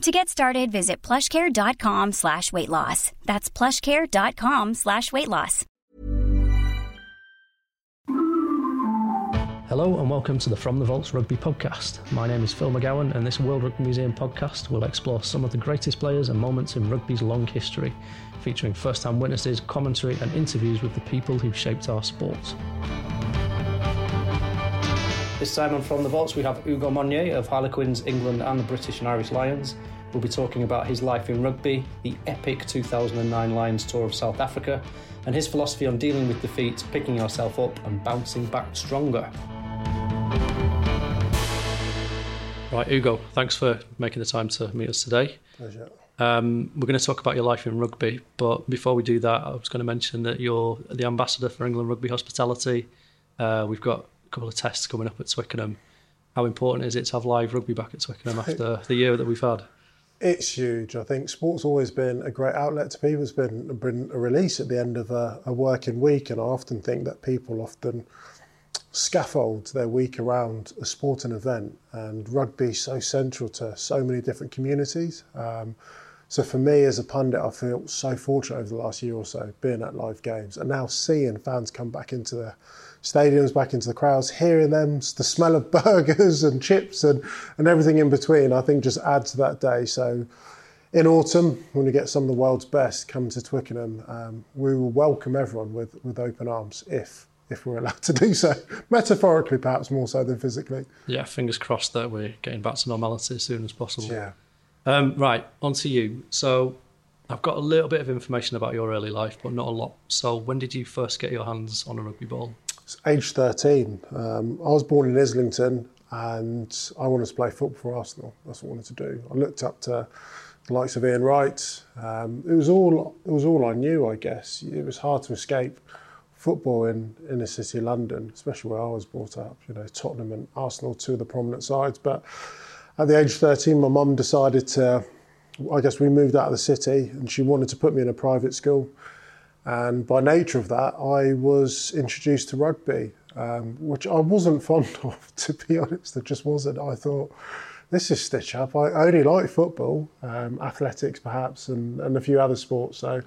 To get started, visit plushcare.com slash weight loss. That's plushcare.com slash weight loss. Hello and welcome to the From the Vaults Rugby podcast. My name is Phil McGowan and this World Rugby Museum podcast will explore some of the greatest players and moments in rugby's long history, featuring first-hand witnesses, commentary and interviews with the people who shaped our sport. This time on From the Vaults we have Ugo Monye of Harlequins, England and the British and Irish Lions. We'll be talking about his life in rugby, the epic 2009 Lions tour of South Africa, and his philosophy on dealing with defeat, picking yourself up and bouncing back stronger. Right, Ugo, thanks for making the time to meet us today. Pleasure. Um, we're going to talk about your life in rugby, but before we do that, I was going to mention that you're the ambassador for England Rugby Hospitality. Uh, we've got a couple of tests coming up at Twickenham. How important is it to have live rugby back at Twickenham after the year that we've had? It's huge. I think sport's always been a great outlet to people. It's been, been a release at the end of a, a working week, and I often think that people often scaffold their week around a sporting event, and rugby so central to so many different communities. Um, so for me as a pundit, I feel so fortunate over the last year or so being at live games and now seeing fans come back into the stadiums, back into the crowds, hearing them, the smell of burgers and chips and, and everything in between, I think just adds to that day. So in autumn, when we get some of the world's best coming to Twickenham, um, we will welcome everyone with, with open arms if if we're allowed to do so. Metaphorically, perhaps more so than physically. Yeah, fingers crossed that we're getting back to normality as soon as possible. Yeah. Um, right, on to you. So, I've got a little bit of information about your early life, but not a lot. So, when did you first get your hands on a rugby ball? Age 13. Um, I was born in Islington and I wanted to play football for Arsenal. That's what I wanted to do. I looked up to the likes of Ian Wright. Um, it was all it was all I knew, I guess. It was hard to escape football in inner city of London, especially where I was brought up. You know, Tottenham and Arsenal, two of the prominent sides. But at the age of 13, my mum decided to. I guess we moved out of the city, and she wanted to put me in a private school. And by nature of that, I was introduced to rugby, um, which I wasn't fond of, to be honest. It just wasn't. I thought, this is stitch up. I only like football, um, athletics perhaps, and, and a few other sports. So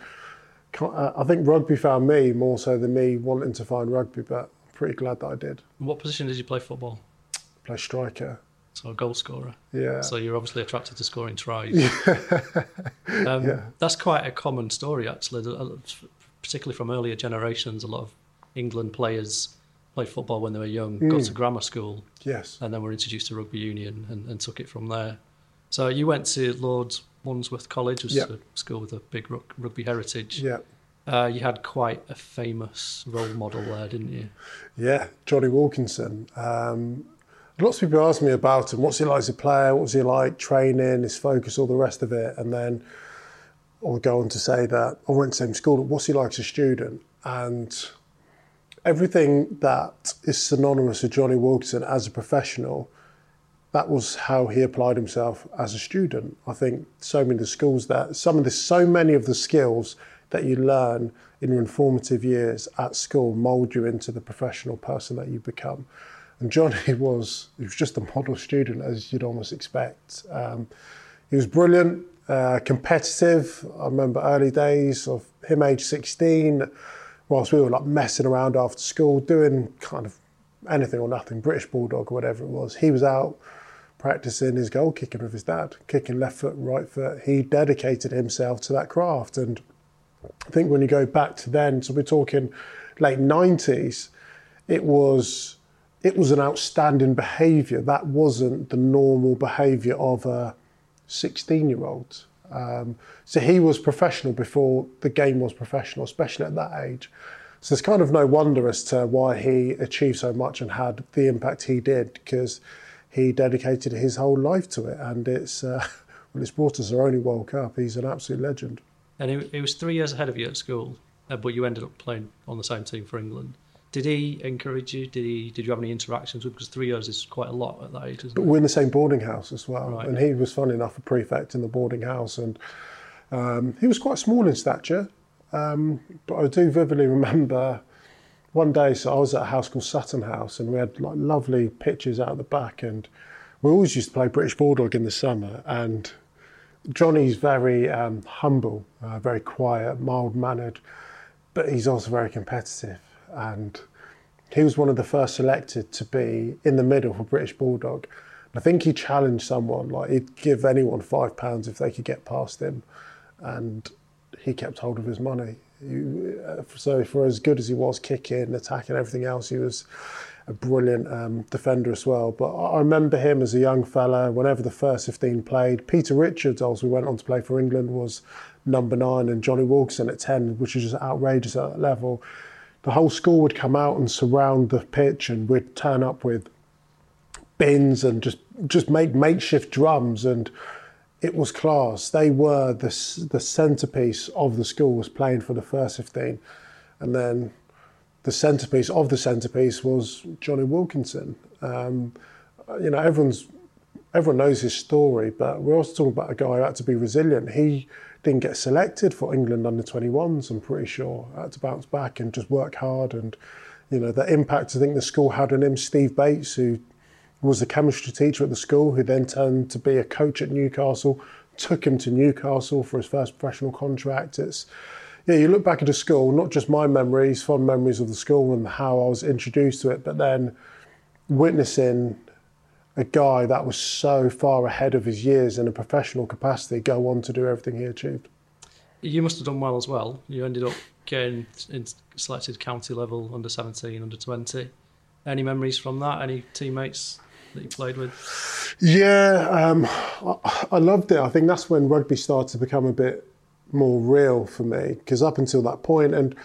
uh, I think rugby found me more so than me wanting to find rugby, but I'm pretty glad that I did. What position did you play football? Play striker. So a goal scorer. Yeah. So you're obviously attracted to scoring tries. Yeah. Um, Yeah. That's quite a common story, actually, particularly from earlier generations. A lot of England players played football when they were young, got Mm. to grammar school, Yes. and then were introduced to rugby union and, and took it from there. So you went to Lord's Wandsworth College, which Yeah. is a school with a big rug- rugby heritage. Yeah. Uh, you had quite a famous role model there, didn't you? Yeah, Jonny Wilkinson. Um, lots of people ask me about him. What's he like as a player? What was he like training, his focus, all the rest of it? And then I'll go on to say that I went to the same school. What's he like as a student? And everything that is synonymous with Jonny Wilkinson as a professional, that was how he applied himself as a student. I think so many of the schools that some of the so many of the skills that you learn in your informative years at school mould you into the professional person that you become. And Jonny was he was just a model student as you'd almost expect. Um, he was brilliant, uh, competitive. I remember early days of him, age 16, whilst we were like messing around after school, doing kind of anything or nothing, British Bulldog or whatever it was. He was out practicing his goal kicking with his dad, kicking left foot, right foot. He dedicated himself to that craft. And I think when you go back to then, so we're talking late 90s, it was it was an outstanding behaviour. That wasn't the normal behaviour of a 16 year old. Um, so he was professional before the game was professional, especially at that age. So it's kind of no wonder as to why he achieved so much and had the impact he did because he dedicated his whole life to it. And it's uh, well, it's brought us our only World Cup. He's an absolute legend. And he, he was three years ahead of you at school, uh, but you ended up playing on the same team for England. Did he encourage you? Did he? Did you have any interactions with? Because three years is quite a lot at that age, isn't But it? we're in the same boarding house as well. Right. And he was, funny enough, a prefect in the boarding house. And um, he was quite small in stature. Um, but I do vividly remember one day, so I was at a house called Sutton House, and we had like lovely pitches out the back. And we always used to play British Bulldog in the summer. And Jonny's very um, humble, uh, very quiet, mild mannered, but he's also very competitive. And he was one of the first selected to be in the middle for British Bulldog. And I think he challenged someone, like he'd give anyone five pounds if they could get past him. And he kept hold of his money. He, uh, so for as good as he was kicking, attacking, everything else, he was a brilliant um, defender as well. But I remember him as a young fella, whenever the first 15 played. Peter Richards, also we went on to play for England, was number nine, and Jonny Wilkinson at 10, which is just outrageous at that level. The whole school would come out and surround the pitch, and we'd turn up with bins and just just make makeshift drums and it was class. They were the the centerpiece of the school was playing for the first 15 and then the centerpiece of the centerpiece was Jonny Wilkinson. Um, you know, everyone's everyone knows his story, but we're also talking about a guy who had to be resilient. He didn't get selected for England under 21s, I'm pretty sure. Had to bounce back and just work hard. And, you know, the impact I think the school had on him, Steve Bates, who was a chemistry teacher at the school, who then turned to be a coach at Newcastle, took him to Newcastle for his first professional contract. It's, yeah, you look back at the school, not just my memories, fond memories of the school and how I was introduced to it, but then witnessing a guy that was so far ahead of his years in a professional capacity go on to do everything he achieved. You must have done well as well. You ended up getting in selected county level, under 17, under 20. Any memories from that? Any teammates that you played with? Yeah, um, I, I loved it. I think that's when rugby started to become a bit more real for me because up until that point, and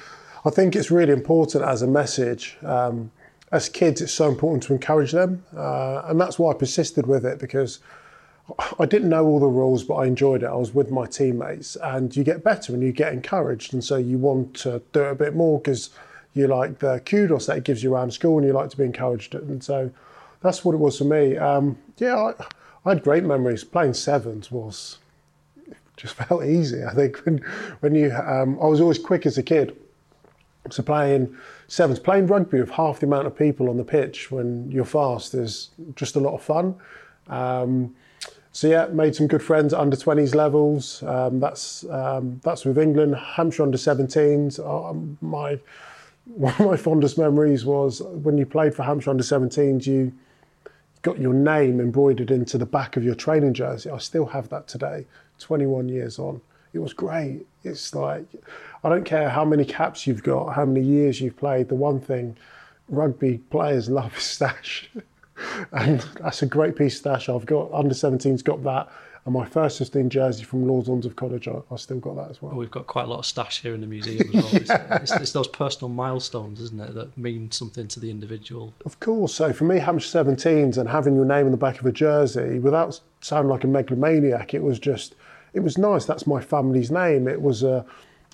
I think it's really important as a message. Um, as kids, it's so important to encourage them, uh, and that's why I persisted with it because I didn't know all the rules, but I enjoyed it. I was with my teammates, and you get better and you get encouraged, and so you want to do it a bit more because you like the kudos that it gives you around school, and you like to be encouraged. And so that's what it was for me. Um, yeah, I, I had great memories. Playing sevens was just felt easy. I think when when you, um, I was always quick as a kid. So playing sevens, playing rugby with half the amount of people on the pitch when you're fast is just a lot of fun. Um, so yeah, made some good friends at under 20s levels. Um, that's um, that's with England, Hampshire under 17s. Um, my one of my fondest memories was when you played for Hampshire under 17s. You got your name embroidered into the back of your training jersey. I still have that today, 21 years on. It was great. It's like, I don't care how many caps you've got, how many years you've played, the one thing rugby players love is stash. and that's a great piece of stash. I've got, under 17's got that. And my first 15 jersey from Lawns of College, I, I still got that as well. We've got quite a lot of stash here in the museum as well. It's, it's, it's those personal milestones, isn't it, that mean something to the individual. Of course. So for me, Hampshire 17s and having your name in the back of a jersey, without sounding like a megalomaniac, it was just, it was nice. That's my family's name. It was a,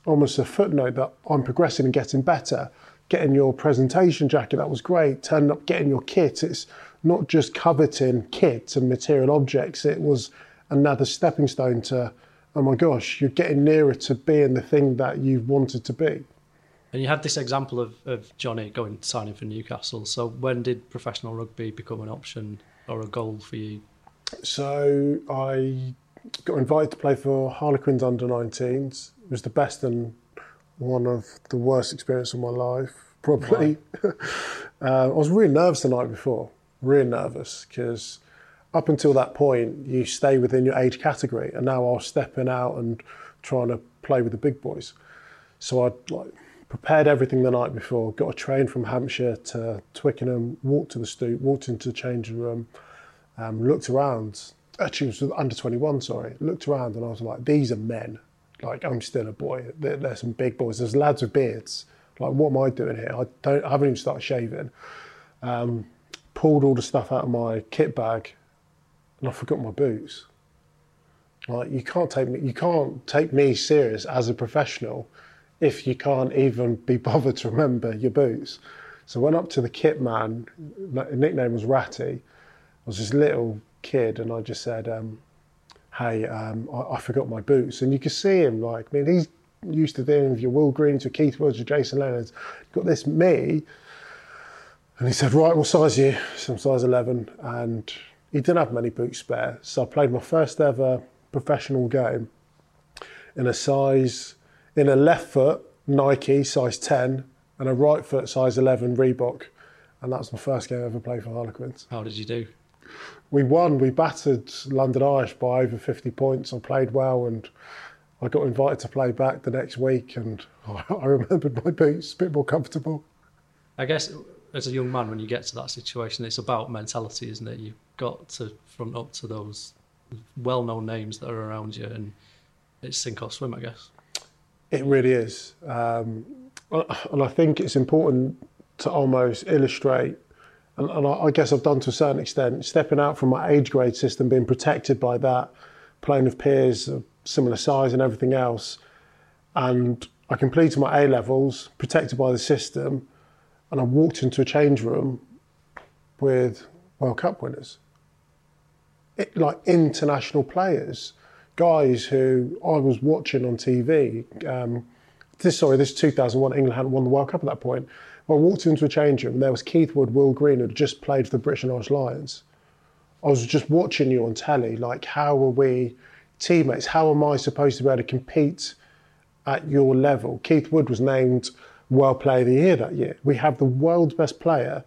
almost a footnote that I'm progressing and getting better. Getting your presentation jacket, that was great. Turning up, getting your kit. It's not just coveting kits and material objects. It was another stepping stone to, oh my gosh, you're getting nearer to being the thing that you've wanted to be. And you had this example of, of Jonny going signing for Newcastle. So when did professional rugby become an option or a goal for you? So I got invited to play for Harlequins under 19s. It was the best and one of the worst experiences of my life, probably. uh, I was really nervous the night before, really nervous because up until that point you stay within your age category, and now I was stepping out and trying to play with the big boys. So I'd like prepared everything the night before, got a train from Hampshire to Twickenham, walked to the stoop, walked into the changing room, um, looked around. Actually, was under 21, sorry. Looked around and I was like, these are men. Like, I'm still a boy. There, there's some big boys. There's lads with beards. Like, what am I doing here? I don't. I haven't even started shaving. Um, pulled all the stuff out of my kit bag, and I forgot my boots. Like, you can't take me. You can't take me serious as a professional if you can't even be bothered to remember your boots. So I went up to the kit man. Nickname was Ratty. I was this little kid, and I just said, um, "Hey, um, I, I, forgot my boots." And you could see him like, I mean, he's used to dealing with your Will Green, to Keith Woods, or Jason Leonard. Got this me, and he said, "Right, what size are you?" Some size 11, and he didn't have many boots spare. So I played my first ever professional game in a size in a left foot Nike size 10 and a right foot size 11 Reebok. And that was my first game I ever played for Harlequins. How did you do? We won. We battered London Irish by over 50 points. I played well and I got invited to play back the next week and I remembered my boots a bit more comfortable. I guess as a young man, when you get to that situation, it's about mentality, isn't it? You've got to front up to those well known names that are around you and it's sink or swim, I guess. It really is. Um, and I think it's important to almost illustrate, and, and I, guess I've done to a certain extent, stepping out from my age grade system, being protected by that, playing with peers of similar size and everything else. And I completed my A levels, protected by the system, and I walked into a change room with World Cup winners, it, like international players guys who I was watching on TV. Um, this sorry, this 2001 England hadn't won the World Cup at that point. I walked into a change room and there was Keith Wood, Will Green, who had just played for the British and Irish Lions. I was just watching you on telly, like how are we teammates? How am I supposed to be able to compete at your level? Keith Wood was named World Player of the Year that year. We have the world's best player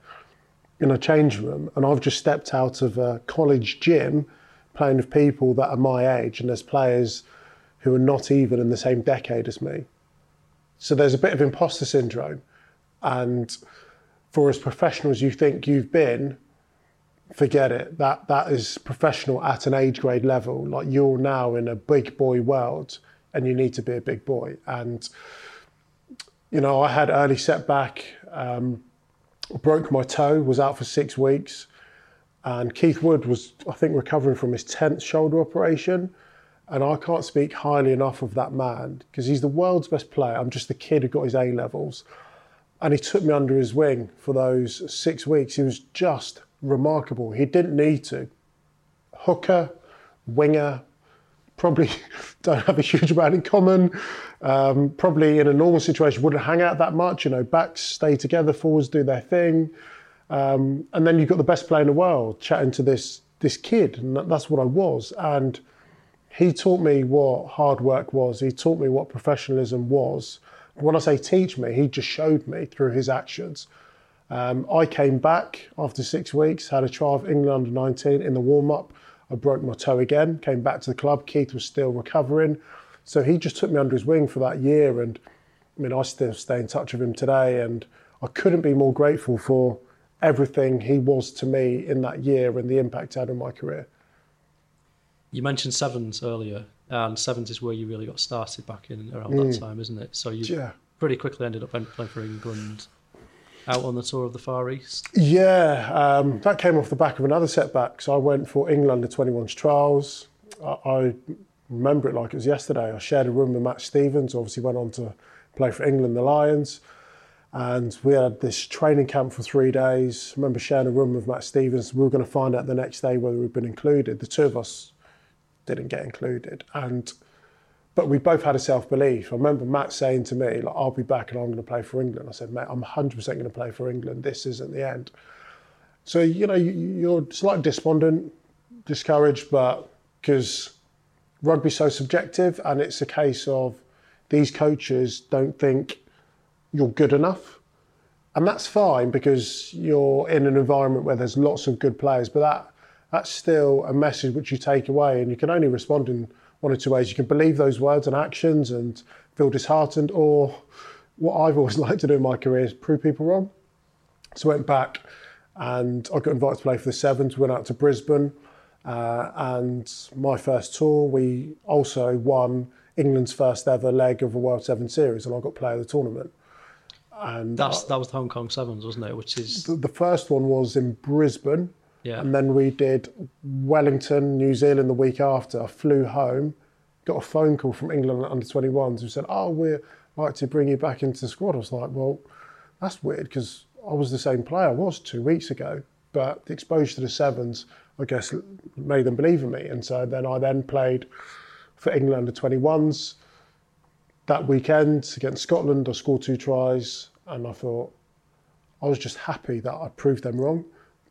in a change room, and I've just stepped out of a college gym playing with people that are my age, and there's players who are not even in the same decade as me. So there's a bit of imposter syndrome. And for as professional as you think you've been, forget it. That that is professional at an age grade level. Like you're now in a big boy world and you need to be a big boy. And you know, I had early setback, um, broke my toe, was out for six weeks. And Keith Wood was, I think, recovering from his 10th shoulder operation. And I can't speak highly enough of that man because he's the world's best player. I'm just the kid who got his A levels. And he took me under his wing for those six weeks. He was just remarkable. He didn't need to. Hooker, winger, probably don't have a huge amount in common. Um, probably in a normal situation wouldn't hang out that much. You know, backs stay together, forwards do their thing. Um, and then you've got the best player in the world chatting to this this kid, and that's what I was. And he taught me what hard work was. He taught me what professionalism was. When I say teach me, he just showed me through his actions. Um, I came back after six weeks, had a trial of England under 19 in the warm up. I broke my toe again, came back to the club. Keith was still recovering. So he just took me under his wing for that year. And I mean, I still stay in touch with him today. And I couldn't be more grateful for everything he was to me in that year and the impact he had on my career. You mentioned sevens earlier, and sevens is where you really got started back in around mm. that time, isn't it? So you yeah. pretty quickly ended up playing for England out on the tour of the Far East. Yeah, um, that came off the back of another setback. So I went for England under 21s trials. I, I remember it like it was yesterday. I shared a room with Matt Stevens, obviously went on to play for England, the Lions. And we had this training camp for three days. I remember sharing a room with Matt Stevens. We were going to find out the next day whether we'd been included. The two of us didn't get included. And but we both had a self belief. I remember Matt saying to me, like, I'll be back and I'm going to play for England. I said, mate, I'm 100% going to play for England. This isn't the end. So, you know, you're slightly despondent, discouraged, but because rugby's so subjective and it's a case of these coaches don't think you're good enough. And that's fine because you're in an environment where there's lots of good players, but that that's still a message which you take away and you can only respond in one or two ways. You can believe those words and actions and feel disheartened, or what I've always liked to do in my career is prove people wrong. So I went back and I got invited to play for the Sevens. Went out to Brisbane, uh, and my first tour, we also won England's first ever leg of a World Seven Series, and I got player of the tournament. And That's that was the Hong Kong Sevens, wasn't it? Which is the, the first one was in Brisbane, yeah. and then we did Wellington, New Zealand the week after. I flew home, got a phone call from England under 21s who said, "Oh, we'd like to bring you back into the squad." I was like, "Well, that's weird because I was the same player I was two weeks ago, but the exposure to the sevens, I guess, made them believe in me." And so then I then played for England under 21s that weekend against Scotland. I scored two tries, and I thought I was just happy that I proved them wrong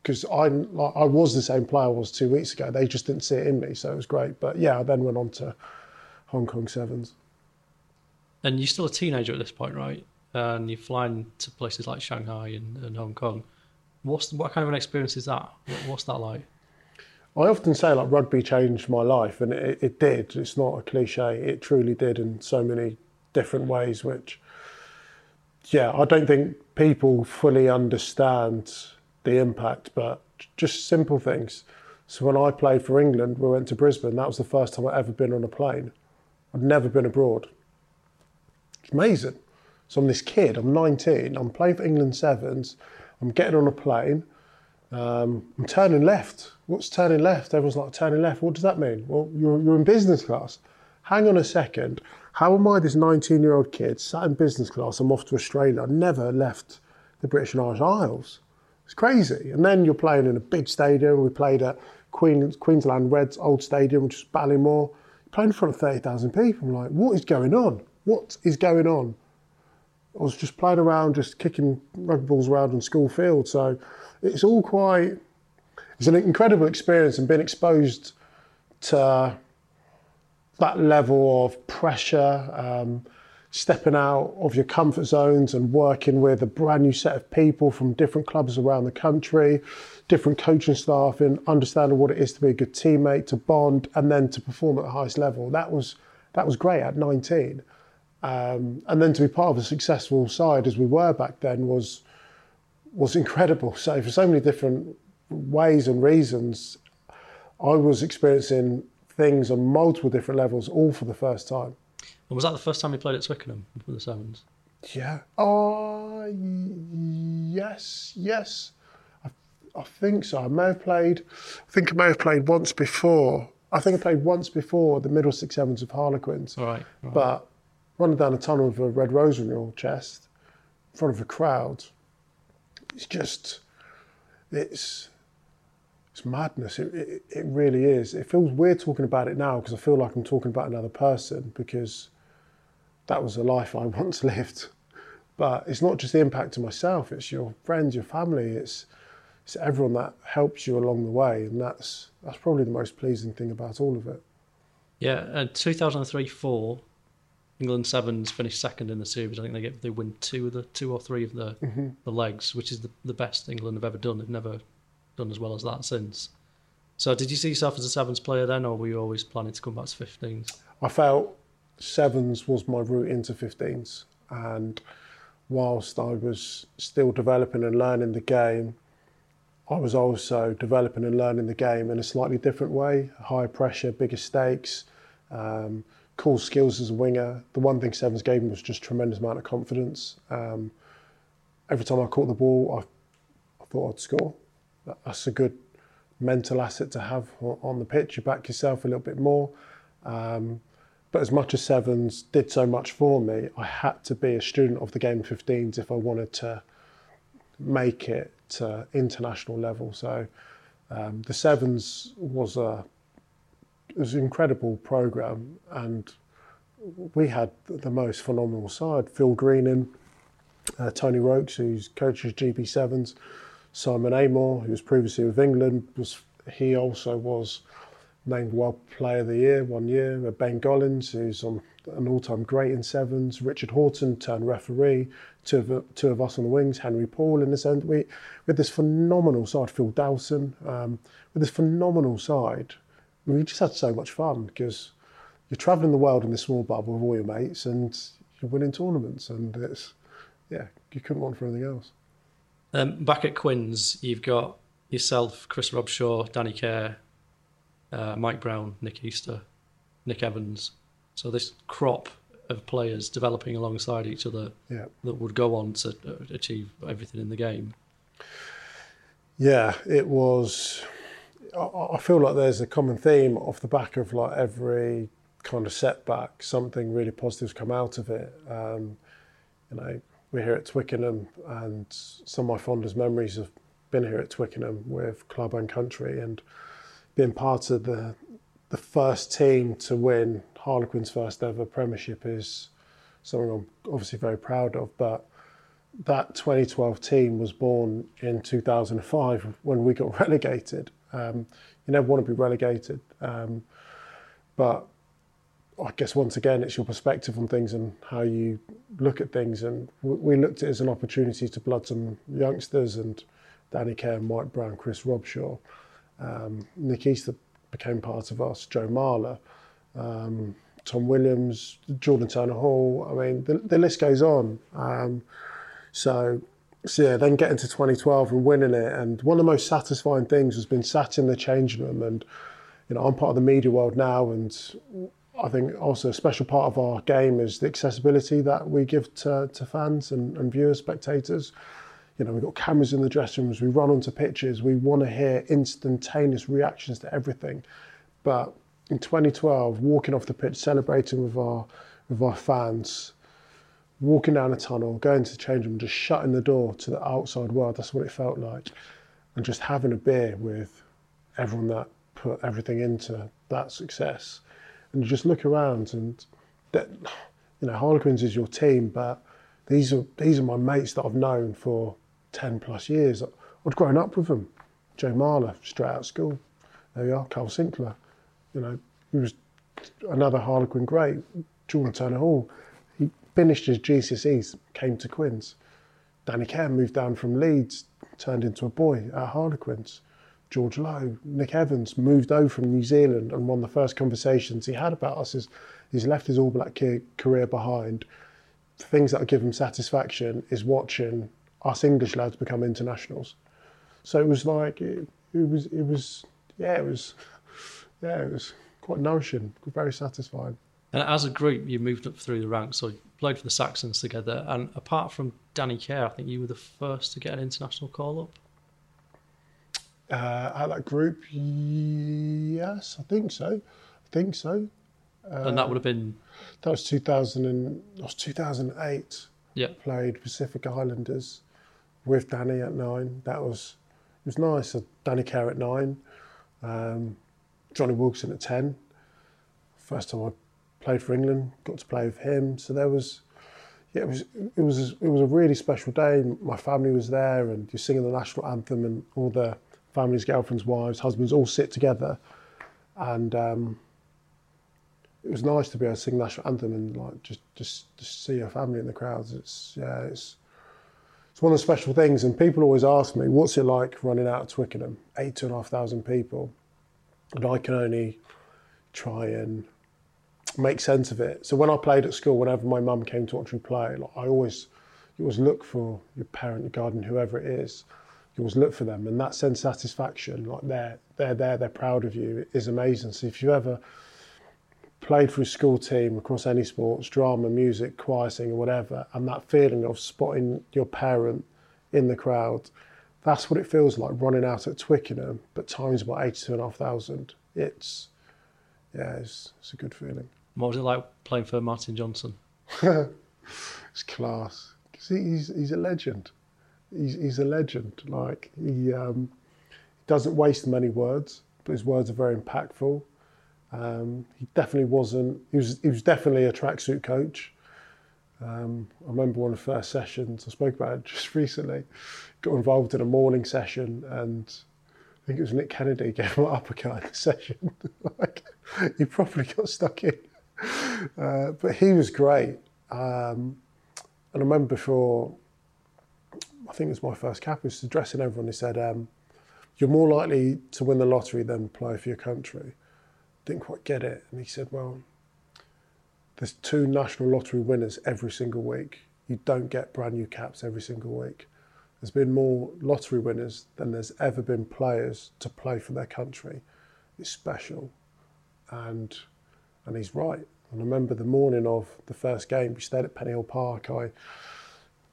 because I like, I was the same player I was two weeks ago. They just didn't see it in me, so it was great. But yeah, I then went on to Hong Kong Sevens. and you're still a teenager at this point, right? And you're flying to places like Shanghai and, and Hong Kong. What's what kind of an experience is that? What, what's that like? I often say like rugby changed my life, and it, it did. It's not a cliche. It truly did in so many different ways. Which, yeah, I don't think people fully understand the impact, but just simple things. So when I played for England, we went to Brisbane. That was the first time I'd ever been on a plane. I'd never been abroad. It's amazing. So I'm this kid. I'm 19. I'm playing for England Sevens. I'm getting on a plane. Um, I'm turning left. What's turning left? Everyone's like, turning left. What does that mean? Well, you're, you're in business class. Hang on a second. How am I, this 19 year old kid, sat in business class? I'm off to Australia. I never left the British and Irish Isles. It's crazy. And then you're playing in a big stadium. We played at Queen, Queensland Reds old stadium, which is Ballymore. Playing in front of 30,000 people. I'm like, what is going on? What is going on? I was just playing around, just kicking rugby balls around on school field. So it's all quite, it's an incredible experience and being exposed to that level of pressure, um, stepping out of your comfort zones and working with a brand new set of people from different clubs around the country, different coaching staff, and understanding what it is to be a good teammate, to bond, and then to perform at the highest level. That was that was great at 19. Um, and then to be part of a successful side as we were back then was was incredible. So for so many different ways and reasons, I was experiencing things on multiple different levels, all for the first time. And was that the first time you played at Twickenham for the Sevens? Yeah. Oh, yes, yes. I, I think so. I may have played. I think I may have played once before. I think I played once before the Middlesex Sevens of Harlequins. All right. right. But running down a tunnel with a red rose on your chest, in front of a crowd, it's just, it's, it's madness. It, it, it really is. It feels weird talking about it now because I feel like I'm talking about another person because that was a life I once lived. But it's not just the impact on myself, it's your friends, your family, it's, it's everyone that helps you along the way. And that's, that's probably the most pleasing thing about all of it. Yeah, uh, 2003 4, England Sevens finished second in the series. I think they get they win two of the two or three of the the legs, which is the, the best England have ever done. They've never done as well as that since. So, did you see yourself as a sevens player then, or were you always planning to come back to 15s? I felt sevens was my route into 15s. And whilst I was still developing and learning the game, I was also developing and learning the game in a slightly different way higher pressure, bigger stakes, um, cool skills as a winger. The one thing Sevens gave me was just tremendous amount of confidence. Um, every time I caught the ball, I, I thought I'd score. That's a good mental asset to have on the pitch. You back yourself a little bit more. Um, but as much as Sevens did so much for me, I had to be a student of the game of 15s if I wanted to make it to international level. So um, the Sevens was a was an incredible program, and we had the most phenomenal side. Phil Greening, uh, Tony Roques, who's coaches GB Sevens, Simon Amor, who was previously with England, was he also was named World Player of the Year one year. Ben Gollings, who's on an all-time great in sevens. Richard Haughton turned referee. Two of, two of us on the wings. Henry Paul in the centre. We with this phenomenal side. Phil Dowson um, with this phenomenal side. We just had so much fun because you're traveling the world in this small bubble with all your mates, and you're winning tournaments, and it's yeah, you couldn't want for anything else. Um, back at Quins, you've got yourself, Chris Robshaw, Danny Care, uh, Mike Brown, Nick Easter, Nick Evans. So this crop of players developing alongside each other Yeah. that would go on to uh, achieve everything in the game. Yeah, it was. I, I feel like there's a common theme off the back of like every kind of setback, something really positive's come out of it. Um, you know, we're here at Twickenham, and some of my fondest memories have been here at Twickenham with club and country, and being part of the the first team to win Harlequin's first ever Premiership is something I'm obviously very proud of, but that 2012 team was born in 2005 when we got relegated. Um, you never want to be relegated, um, but I guess once again it's your perspective on things and how you look at things. And we looked at it as an opportunity to blood some youngsters and Danny Care, Mike Brown, Chris Robshaw, um, Easter became part of us, Joe Marler, um, Tom Williams, Jordan Turner Hall. I mean, the, the list goes on. Um, so, so yeah, then getting to 2012 and winning it, and one of the most satisfying things has been sat in the changing room, and you know I'm part of the media world now, and I think also a special part of our game is the accessibility that we give to, to fans and, and viewers, spectators. You know, we've got cameras in the dressing rooms, we run onto pitches, we want to hear instantaneous reactions to everything. But in 2012, walking off the pitch, celebrating with our with our fans, walking down a tunnel, going to the change room, just shutting the door to the outside world. That's what it felt like, and just having a beer with everyone that put everything into that success, and you just look around and that, you know, Harlequins is your team, but these are these are my mates that I've known for ten plus years. I'd grown up with them. Joe Marler, straight out of school. There you are, Carl Sinclair. You know, he was another Harlequin great. Jordan Turner Hall. He finished his GCSEs, came to Quins. Danny Care moved down from Leeds, turned into a boy at Harlequins. George Lowe, Nick Evans moved over from New Zealand, and one of the first conversations he had about us is he's left his All Black career behind. The things that give him satisfaction is watching us English lads become internationals. So it was like it, it was it was yeah it was yeah it was quite nourishing, very satisfying. And as a group, you moved up through the ranks, so you played for the Saxons together. And apart from Danny Care, I think you were the first to get an international call up. Uh, at that group, yes, I think so. I think so. and that would have been, That was 2000 and that was 2008. yeah. Played Pacific Islanders with Danny at nine. That was it was nice. Danny Care at nine, um, Johnny Wilson at ten. First time I played for England, got to play with him. So there was, yeah, it was it was it was a really special day. My family was there, and you're singing the national anthem, and all the families, girlfriends, wives, husbands all sit together, and. Um, it was nice to be able to sing national anthem and like just just just see your family in the crowds. It's yeah, it's it's one of the special things. And people always ask me, what's it like running out of Twickenham, eight two and a half thousand people, and I can only try and make sense of it. So when I played at school, whenever my mum came to watch me play, like, I always you always look for your parent, your guardian, whoever it is. You always look for them, and that sense of satisfaction, like they're they're there, they're proud of you, is amazing. So if you ever played for a school team across any sports, drama, music, choir singing, whatever, and that feeling of spotting your parent in the crowd, that's what it feels like running out at Twickenham, but times about 82,500. It's, yeah, it's, it's a good feeling. What was it like playing for Martin Johnson? It's class. 'Cause he- he's, he's a legend. He's, he's a legend. Like, he um, doesn't waste many words, but his words are very impactful. Um, he definitely wasn't. He was. He was definitely a tracksuit coach. Um, I remember one of the first sessions. I spoke about it just recently. Got involved in a morning session, and I think it was Nick Kennedy gave him an uppercut in the session. like, he probably got stuck in. Uh, but he was great. Um, and I remember before, I think it was my first cap, was addressing everyone. He said, um, "You're more likely to win the lottery than play for your country." Didn't quite get it, and he said, "Well, there's two national lottery winners every single week. You don't get brand new caps every single week. There's been more lottery winners than there's ever been players to play for their country. It's special, and and he's right. And I remember the morning of the first game, we stayed at Pennyhill Park. I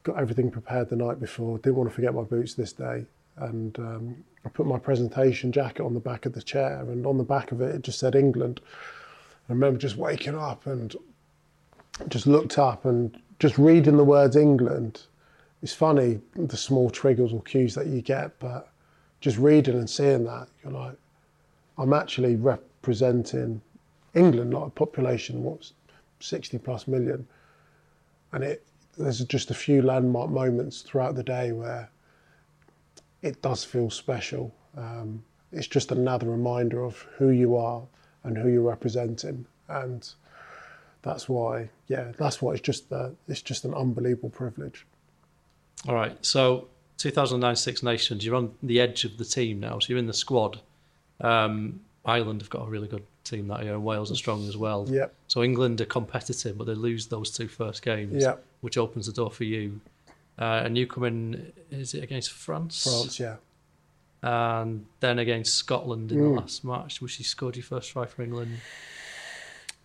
got everything prepared the night before. Didn't want to forget my boots this day, and um, I put my presentation jacket on the back of the chair, and on the back of it, it just said England. I remember just waking up and just looked up and just reading the words England. It's funny the small triggers or cues that you get, but just reading and seeing that, you're like, I'm actually representing England, like a population what's 60 plus million, and it there's just a few landmark moments throughout the day where it does feel special. Um, it's just another reminder of who you are and who you're representing, and that's why, yeah, that's why it's just the, it's just an unbelievable privilege. All right, so 2009 Six Nations, you're on the edge of the team now, so you're in the squad. Um, Ireland have got a really good team that year, and Wales are strong as well. Yep. So England are competitive, but they lose those two first games, Yep. which opens the door for you. Uh, you come in, is it against France? France, yeah. And then against Scotland in the last match, which you scored your first try for England.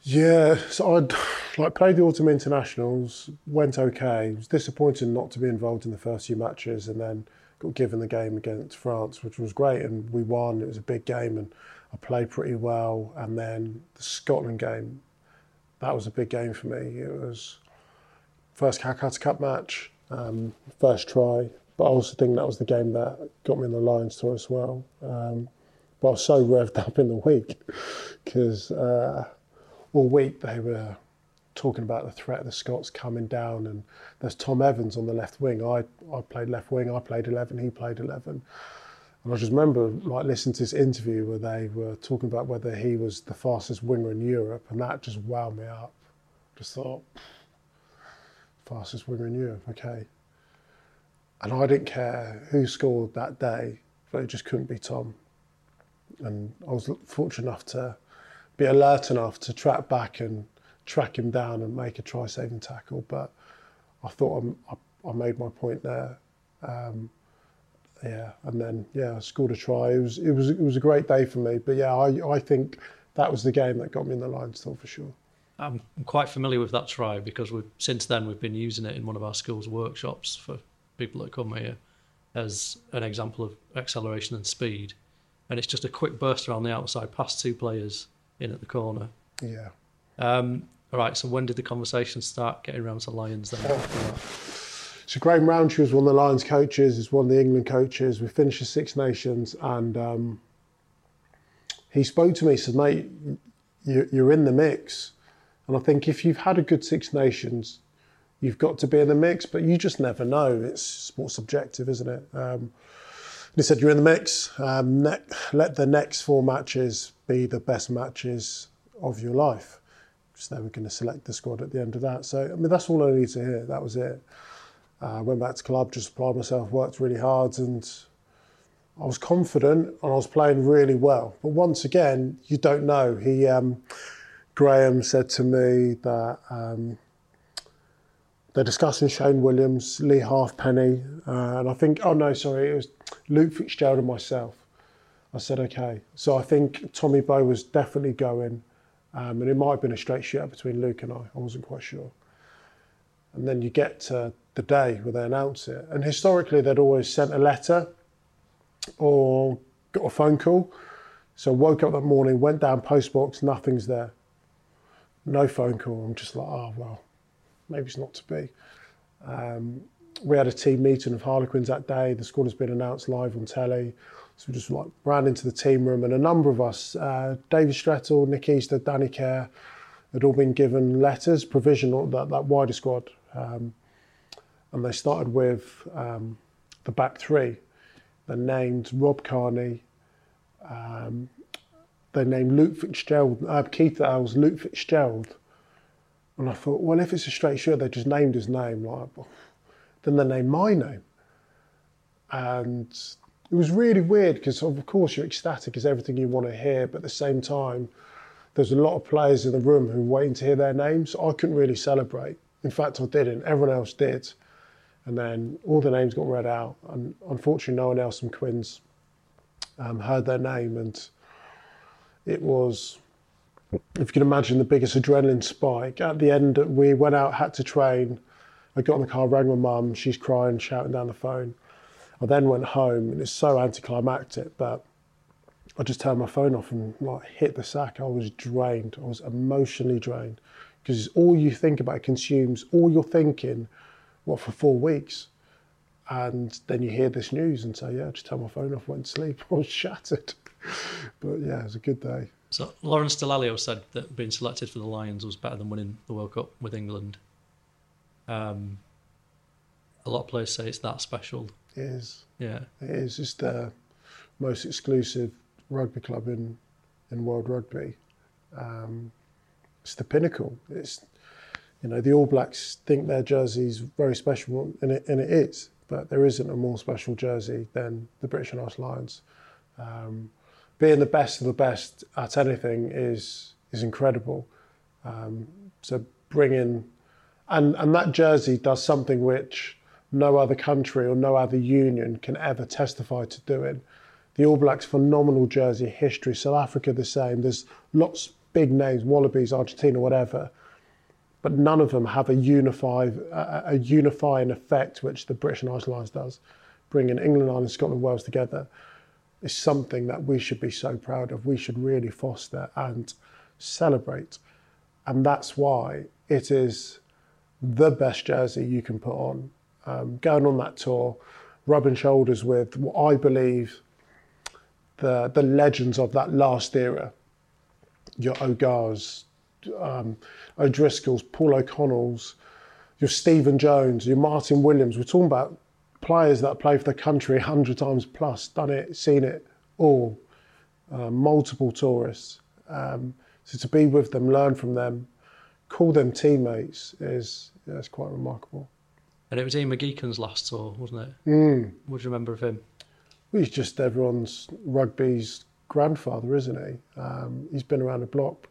Yeah, so I'd like played the autumn internationals, went okay. It was disappointing not to be involved in the first few matches, and then got given the game against France, which was great, and we won. It was a big game, and I played pretty well. And then the Scotland game, that was a big game for me. It was first Calcutta Cup match, um, first try, but I also think that was the game that got me in the Lions tour as well. Um, but I was so revved up in the week because. Uh, all week they were talking about the threat of the Scots coming down, and there's Thom Evans on the left wing. I I played left wing. I played eleven. He played eleven. And I just remember like listening to this interview where they were talking about whether he was the fastest winger in Europe, and that just wound me up. Just thought, fastest winger in Europe, okay. And I didn't care who scored that day, but it just couldn't be Thom. And I was fortunate enough to be alert enough to track back and track him down and make a try saving tackle. But I thought I'm, I, I made my point there. Um, yeah, and then yeah, I scored a try. It was it was it was a great day for me. But yeah, I I think that was the game that got me in the Lions tour for sure. I'm quite familiar with that try because we've since then we've been using it in one of our schools workshops for people that come here as an example of acceleration and speed. And it's just a quick burst around the outside past two players in at the corner. Yeah. Um, all right, so when did the conversation start getting around to Lions then? So Graham Rowntree was one of the Lions coaches, is one of the England coaches. We finished the Six Nations, and um, he spoke to me. Said, "Mate, you're in the mix." And I think if you've had a good Six Nations, you've got to be in the mix. But you just never know. It's more subjective, isn't it? Um, he said, "You're in the mix. Um, ne- let the next four matches be the best matches of your life." So were going to select the squad at the end of that. So I mean, that's all I need to hear. That was it. I uh, went back to club, just applied myself, worked really hard, and I was confident and I was playing really well. But once again, you don't know. He, um, Graham said to me that um, they're discussing Shane Williams, Lee Halfpenny, uh, and I think, oh no, sorry, it was Luke Fitzgerald and myself. I said, okay. So I think Tommy Bowe was definitely going, um, and it might have been a straight shootout between Luke and I. I wasn't quite sure. And then you get to the day where they announce it. And historically, they'd always sent a letter or got a phone call. So woke up that morning, went down postbox, nothing's there. No phone call. I'm just like, oh, well, maybe it's not to be. Um, we had a team meeting of Harlequins that day. The squad has been announced live on telly. So we just like ran into the team room, and a number of us, uh, David Strettle, Nick Easter, Danny Care, had all been given letters, provisional, that, that wider squad. Um, and they started with um, the back three. They named Rob Kearney. Um, they named Luke Fitzgerald, uh, Keith Earls, Luke Fitzgerald. And I thought, well, if it's a straight shot, they just named his name. Like, then they named my name. And it was really weird because, of course, you're ecstatic, is everything you want to hear, but at the same time, there's a lot of players in the room who were waiting to hear their names. I couldn't really celebrate. In fact, I didn't. Everyone else did. And then all the names got read out. And unfortunately, no one else from Quins um, heard their name. And it was, if you can imagine, the biggest adrenaline spike. At the end, we went out, had to train. I got in the car, rang my mum. She's crying, shouting down the phone. I then went home, and it's so anticlimactic, but I just turned my phone off and like hit the sack. I was drained. I was emotionally drained because all you think about consumes all you're thinking. What for four weeks, and then you hear this news and say, "Yeah, I just turn my phone off, went to sleep." I was shattered. but yeah, it was a good day. So Lawrence Dallaglio said that being selected for the Lions was better than winning the World Cup with England. Um, a lot of players say it's that special. It is. Yeah. It is. It's the most exclusive rugby club in, in world rugby. Um, it's the pinnacle. It's, you know, the All Blacks think their jersey is very special, and it, and it is, but there isn't a more special jersey than the British and Irish Lions. Um, being the best of the best at anything is is incredible. Um, so bringing, and and that jersey does something which no other country or no other union can ever testify to doing. The All Blacks phenomenal jersey history. South Africa the same. There's lots big names, Wallabies, Argentina, whatever, but none of them have a unified a unifying effect which the British and Irish Lions does, bringing England, Ireland, Scotland, Wales together. Is something that we should be so proud of. We should really foster and celebrate, and that's why it is the best jersey you can put on. Um, going on that tour, rubbing shoulders with what I believe the the legends of that last era, your O'Gars, um, O'Driscolls, Paul O'Connells, your Stephen Jones, your Martyn Williams. We're talking about players that play for the country a hundred times plus, done it, seen it all, uh, multiple tourists. Um, so to be with them, learn from them, call them teammates is yeah, quite remarkable. And it was Ian McGeechan's last tour, wasn't it? Mm. What do you remember of him? Well, he's just everyone's rugby's grandfather, isn't he? Um, he's been around the block,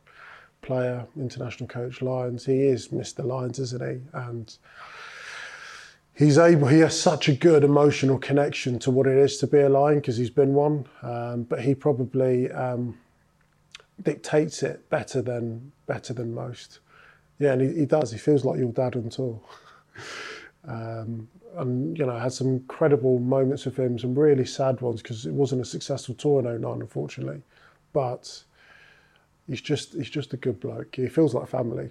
player, international coach, Lions. He is Mr. Lions, isn't he? And he's able. He has such a good emotional connection to what it is to be a Lion because he's been one. Um, but he probably um, dictates it better than better than most. Yeah, and he, he does. He feels like your dad on tour. Um, and you know, had some incredible moments with him, some really sad ones because it wasn't a successful tour in 09, unfortunately. But he's just he's just a good bloke. He feels like family.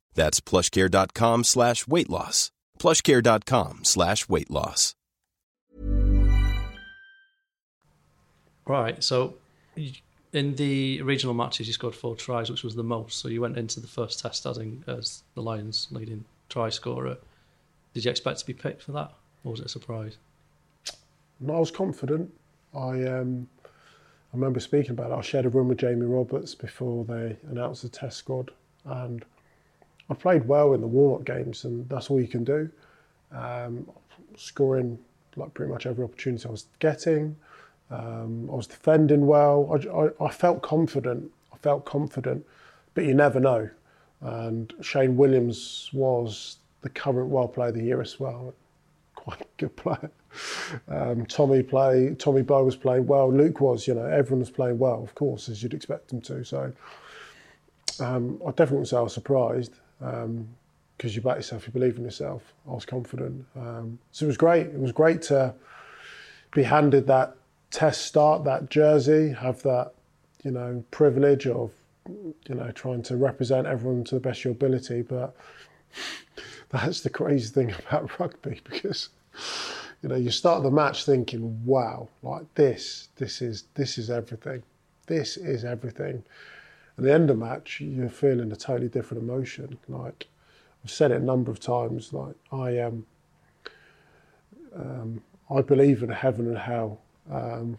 That's plushcare.com slash weight loss. Plushcare.com slash weight loss. Right, so in the regional matches, you scored four tries, which was the most. So you went into the first test as, in, as the Lions' leading try scorer. Did you expect to be picked for that, or was it a surprise? No, I was confident. I um, I remember speaking about it. I shared a room with Jamie Roberts before they announced the test squad, and I played well in the warm-up games, and that's all you can do. Um, scoring like pretty much every opportunity I was getting. Um, I was defending well. I, I, I, felt confident. I felt confident, but you never know. And Shane Williams was the current World Player of the Year as well. Quite a good player. Um, Tommy play. Tommy Bowe was playing well. Luke was. You know, everyone was playing well, of course, as you'd expect them to. So um, I definitely would say I was surprised because um, you back yourself, you believe in yourself. I was confident. Um, so it was great. It was great to be handed that test start, that jersey, have that, you know, privilege of, you know, trying to represent everyone to the best of your ability. But that's the crazy thing about rugby because, you know, you start the match thinking, wow, like this, this is this is everything. This is everything. At the end of the match, you're feeling a totally different emotion. Like I've said it a number of times. Like I am, um, I believe in heaven and hell, um,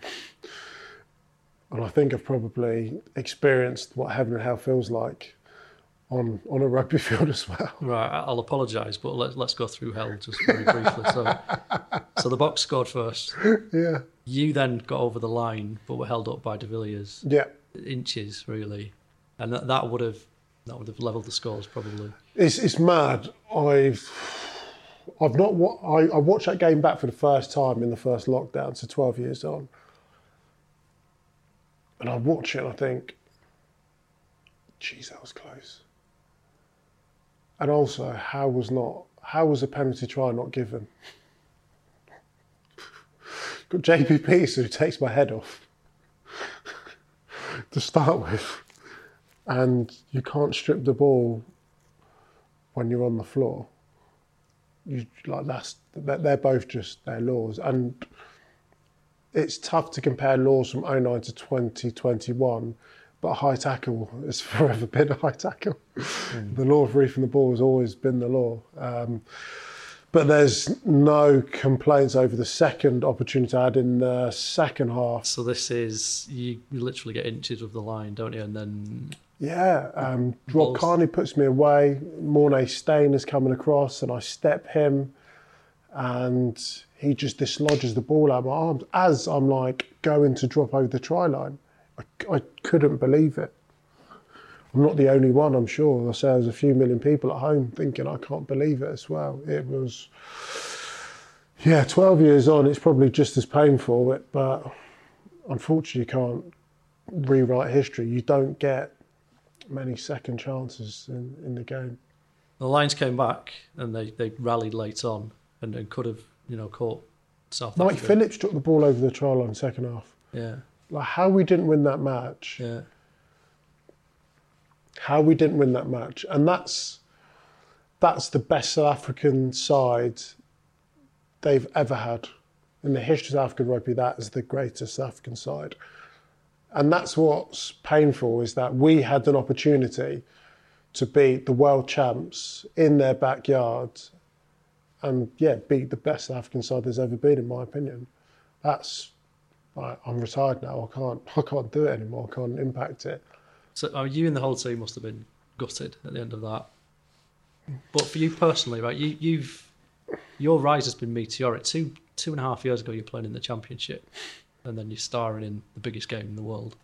and I think I've probably experienced what heaven and hell feels like on on a rugby field as well. Right, I'll apologise, but let's let's go through hell just very briefly. So, so the Boks scored first. Yeah. You then got over the line, but were held up by De Villiers. Yeah. Inches, really and that, that would have that would have leveled the scores probably. It's it's mad. I've I've not I, I watched that game back for the first time in the first lockdown, so twelve years on, and I watch it and I think, geez, that was close. And also, how was not how was a penalty try not given? Got JP Peace who takes my head off to start with and you can't strip the ball when you're on the floor. You like that's they're both just their laws, and it's tough to compare laws from 09 to 2021. But high tackle has forever been a high tackle. Mm. The law of reefing the ball has always been the law. Um, but there's no complaints over the second opportunity I had in the second half. So this is you, you literally get inches of the line, don't you? And then yeah, um, Rob Kearney puts me away. Morné Steyn is coming across, and I step him, and he just dislodges the ball out of my arms as I'm like going to drop over the try line. I, I couldn't believe it. I'm not the only one, I'm sure. I say there's a few million people at home thinking I can't believe it as well. It was, yeah, 12 years on, it's probably just as painful, but unfortunately, you can't rewrite history. You don't get many second chances in, in the game. The Lions came back and they, they rallied late on and, and could have, you know, caught South Mike Africa. Phillips took the ball over the try line second half. Yeah. Like how we didn't win that match. Yeah. How we didn't win that match. And that's that's the best South African side they've ever had. In the history of South African rugby, that is the greatest South African side. And that's what's painful is that we had an opportunity to beat the world champs in their backyard and yeah, beat the best African side there's ever been, in my opinion. That's I, am retired now. I can't I can't do it anymore. I can't impact it. So uh, you and the whole team must have been gutted at the end of that. But for you personally, right? You you've your rise has been meteoric. Two two and a half years ago, you're playing in the championship and then you're starring in the biggest game in the world.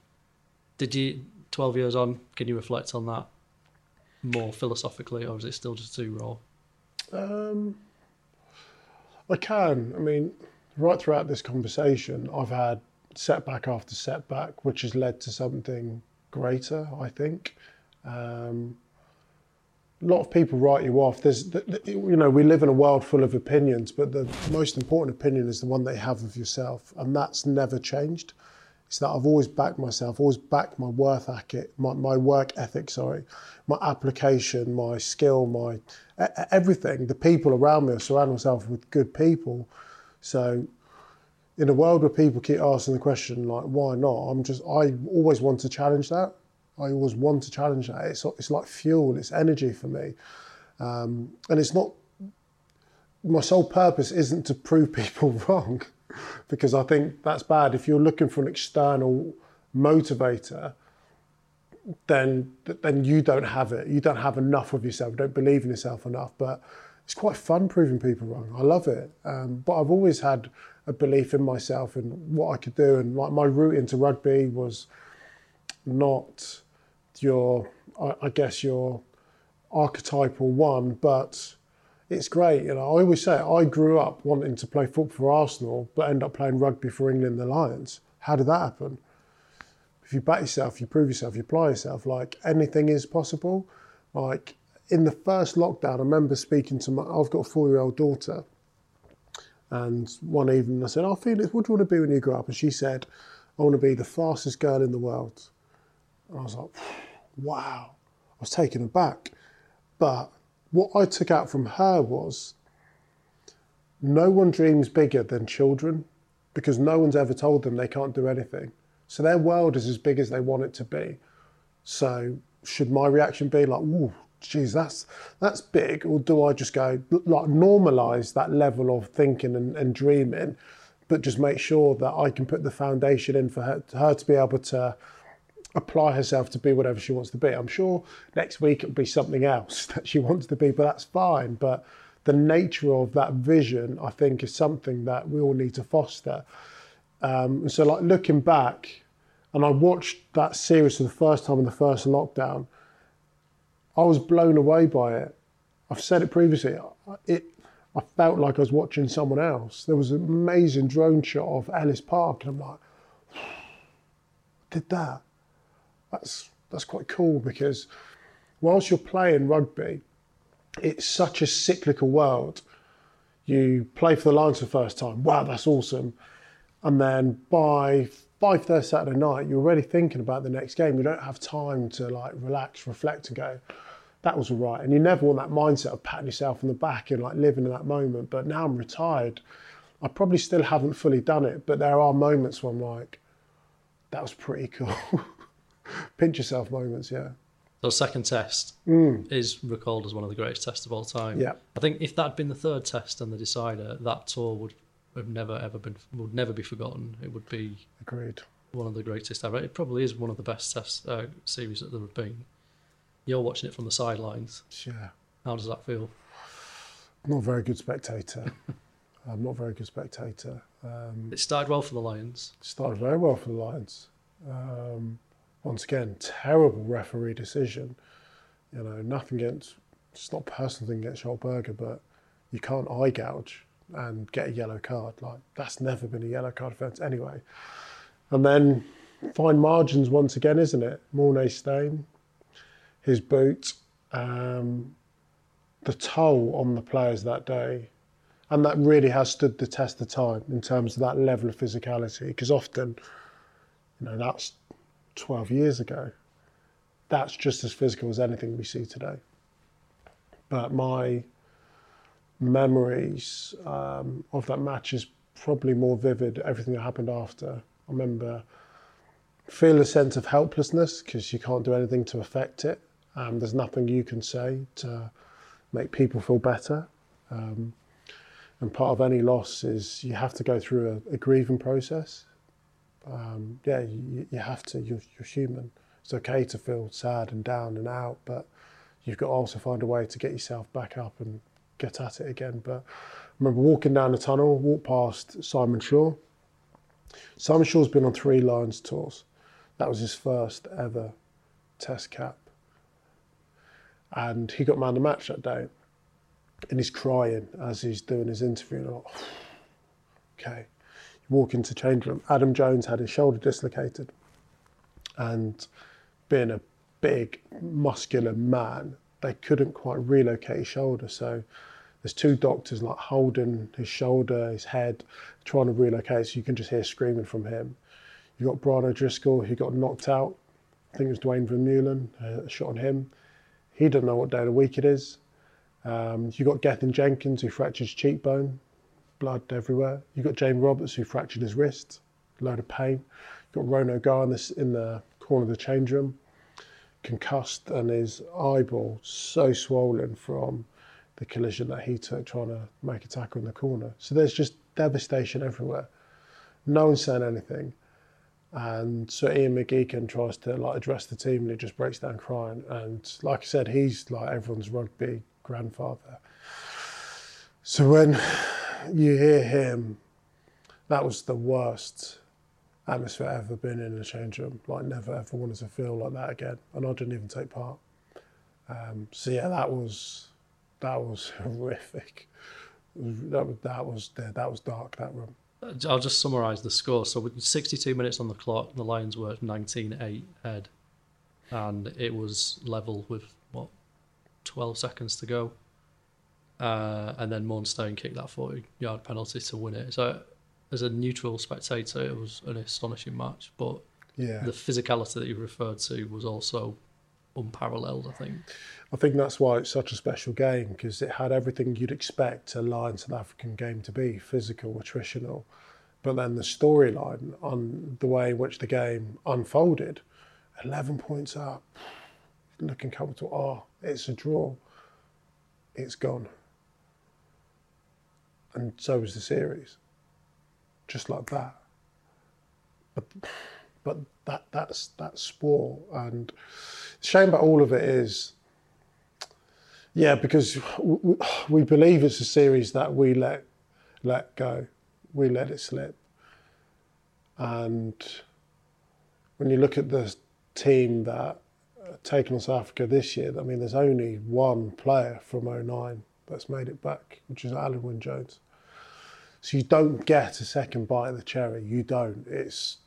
Did you, 12 years on, can you reflect on that more philosophically, or is it still just too raw? Um, I can. I mean, right throughout this conversation, I've had setback after setback, which has led to something greater, I think. Um, a lot of people write you off. There's, you know, we live in a world full of opinions, but the most important opinion is the one you have of yourself, and that's never changed. It's that I've always backed myself, always backed my worth ethic, my, my work ethic, sorry, my application, my skill, my everything. The people around me, I surround myself with good people. So, in a world where people keep asking the question like, "Why not?" I'm just, I always want to challenge that. I always want to challenge that. It's, it's like fuel, it's energy for me. Um, and it's not, my sole purpose isn't to prove people wrong, because I think that's bad. If you're looking for an external motivator, then then you don't have it. You don't have enough of yourself. You don't believe in yourself enough. But it's quite fun proving people wrong. I love it. Um, but I've always had a belief in myself and what I could do. And like my route into rugby was not your, I, I guess your archetypal one, but it's great. You know, I always say I grew up wanting to play football for Arsenal, but end up playing rugby for England, the Lions. How did that happen? If you back yourself, you prove yourself, you apply yourself. Like anything is possible. Like in the first lockdown, I remember speaking to my. I've got a four-year-old daughter, and one evening I said, "Oh, Felix, what do you want to be when you grow up?" And she said, "I want to be the fastest girl in the world." And I was like, "Wow!" I was taken aback, but what I took out from her was no one dreams bigger than children because no one's ever told them they can't do anything. So their world is as big as they want it to be. So should my reaction be like, "Ooh, geez, that's that's big," or do I just go like normalize that level of thinking and, and dreaming, but just make sure that I can put the foundation in for her, her to be able to apply herself to be whatever she wants to be. I'm sure next week it'll be something else that she wants to be, but that's fine. But the nature of that vision, I think, is something that we all need to foster. Um, and so, like looking back, and I watched that series for the first time in the first lockdown, I was blown away by it. I've said it previously. It, I felt like I was watching someone else. There was an amazing drone shot of Ellis Park, and I'm like, did that? That's that's quite cool because whilst you're playing rugby, it's such a cyclical world. You play for the Lions for the first time, wow, that's awesome. And then by five thirty Saturday night, you're already thinking about the next game. You don't have time to like relax, reflect, and go, that was all right. And you never want that mindset of patting yourself on the back and like living in that moment. But now I'm retired, I probably still haven't fully done it, but there are moments where I'm like, that was pretty cool. pinch yourself moments, yeah. So second test mm. is recalled as one of the greatest tests of all time. Yeah. I think if that had been the third test and the decider, that tour would have never ever been would never be forgotten. It would be agreed one of the greatest ever. It probably is one of the best test uh, series that there have been. You're watching it from the sidelines. Yeah. How does that feel? I'm not a very good spectator. I'm not a very good spectator. Um, it started well for the Lions. Started very well for the Lions. Um, once again, terrible referee decision. You know, nothing against, it's not personal thing against Schalk Burger, but you can't eye gouge and get a yellow card. Like, that's never been a yellow card offence anyway. And then fine margins once again, isn't it? Morné Steyn, his boot, um, the toll on the players that day. And that really has stood the test of time in terms of that level of physicality. Because often, you know, that's 12 years ago, that's just as physical as anything we see today. But my memories um, of that match is probably more vivid, everything that happened after. I remember feel a sense of helplessness because you can't do anything to affect it. Um, there's nothing you can say to make people feel better. Um, and part of any loss is you have to go through a, a grieving process um, yeah, you, you, have to. You're, you're, human. It's okay to feel sad and down and out, but you've got to also find a way to get yourself back up and get at it again. But I remember walking down the tunnel, walked past Simon Shaw. Simon Shaw's been on three Lions tours. That was his first ever Test cap, and he got man of the match that day. And he's crying as he's doing his interview. And I'm like, okay walk into change room. Adam Jones had his shoulder dislocated, and being a big, muscular man, they couldn't quite relocate his shoulder. So there's two doctors like holding his shoulder, his head, trying to relocate. So you can just hear screaming from him. You got Brian O'Driscoll, who got knocked out. I think it was Duane Vermeulen, uh, a shot on him. He doesn't know what day of the week it is. Um, you got Gethin Jenkins, who fractured his cheekbone blood everywhere. You've got Jamie Roberts who fractured his wrist, load of pain. You've got Ron O'Gara in, in the corner of the change room, concussed, and his eyeball so swollen from the collision that he took trying to make a tackle in the corner. So there's just devastation everywhere. No one's saying anything. And so Ian McGeechan tries to like address the team and he just breaks down crying. And like I said, he's like everyone's rugby grandfather. So when you hear him, that was the worst atmosphere I've ever been in a change room. Like never ever wanted to feel like that again. And I didn't even take part. Um, so yeah, that was that was horrific. That was that was that was dark. That room. I'll just summarise the score. So with 62 minutes on the clock, the Lions were 19-8 head, and it was level with what 12 seconds to go. Uh, and then Morné Steyn kicked that 40-yard penalty to win it. So as a neutral spectator, it was an astonishing match. But yeah. the physicality that you referred to was also unparalleled, I think. I think that's why it's such a special game because it had everything you'd expect a Lion South African game to be physical, attritional. But then the storyline on the way in which the game unfolded 11 points up, looking comfortable. Oh, it's a draw. It's gone. And so was the series. Just like that. But but that that's that's sport and the shame about all of it is yeah, because we believe it's a series that we let let go, we let it slip, and when you look at the team that taken us Africa this year, I mean, there's only one player from 09 that's made it back, which is Alun Wyn Jones. So you don't get a second bite of the cherry. You don't. It's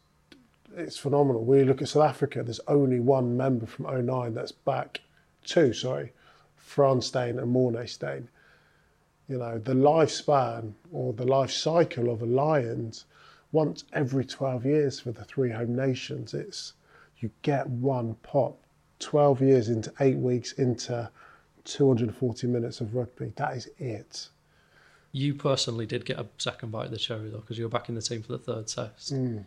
it's phenomenal. We look at South Africa. There's only one member from 09 that's back. Two, sorry, Frans Steyn and Morné Steyn. You know, the lifespan or the life cycle of a Lions, once every 12 years for the three home nations, it's you get one pop. 12 years into eight weeks into 240 minutes of rugby. That is it. You personally did get a second bite of the cherry though, because you were back in the team for the third test. Mm.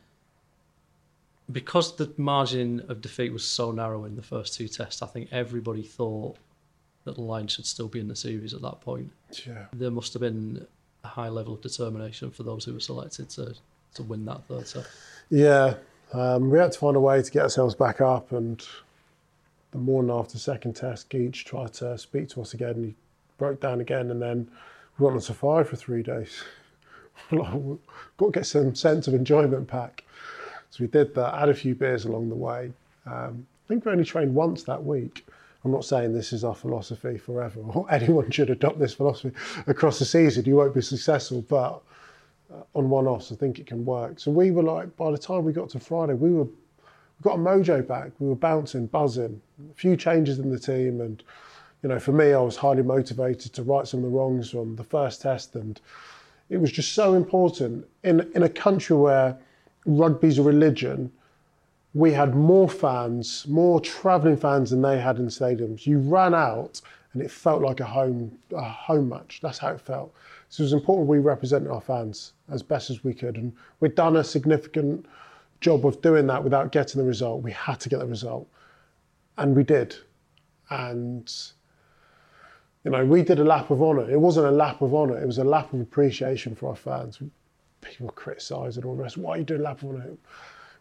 Because the margin of defeat was so narrow in the first two tests, I think everybody thought that the Lions should still be in the series at that point. Yeah. There must have been a high level of determination for those who were selected to, to win that third test. Yeah, um, we had to find a way to get ourselves back up. And the morning after second test, Geach tried to speak to us again. He broke down again, and then we went on safari for three days. Got to get some sense of enjoyment back. So we did that. Had a few beers along the way. Um, I think we only trained once that week. I'm not saying this is our philosophy forever, or anyone should adopt this philosophy across the season. You won't be successful, but uh, on one-offs, I think it can work. So we were like, by the time we got to Friday, we were we got a mojo back. We were bouncing, buzzing. A few changes in the team, and you know, for me, I was highly motivated to right some of the wrongs from the first test, and it was just so important in in a country where rugby's a religion we had more fans, more travelling fans than they had in stadiums. You ran out and it felt like a home, a home match. That's how it felt. So it was important we represented our fans as best as we could. And we'd done a significant job of doing that without getting the result. We had to get the result. And we did. And, you know, we did a lap of honour. It wasn't a lap of honour, it was a lap of appreciation for our fans. People criticised and all the rest. Why are you doing a lap of honour?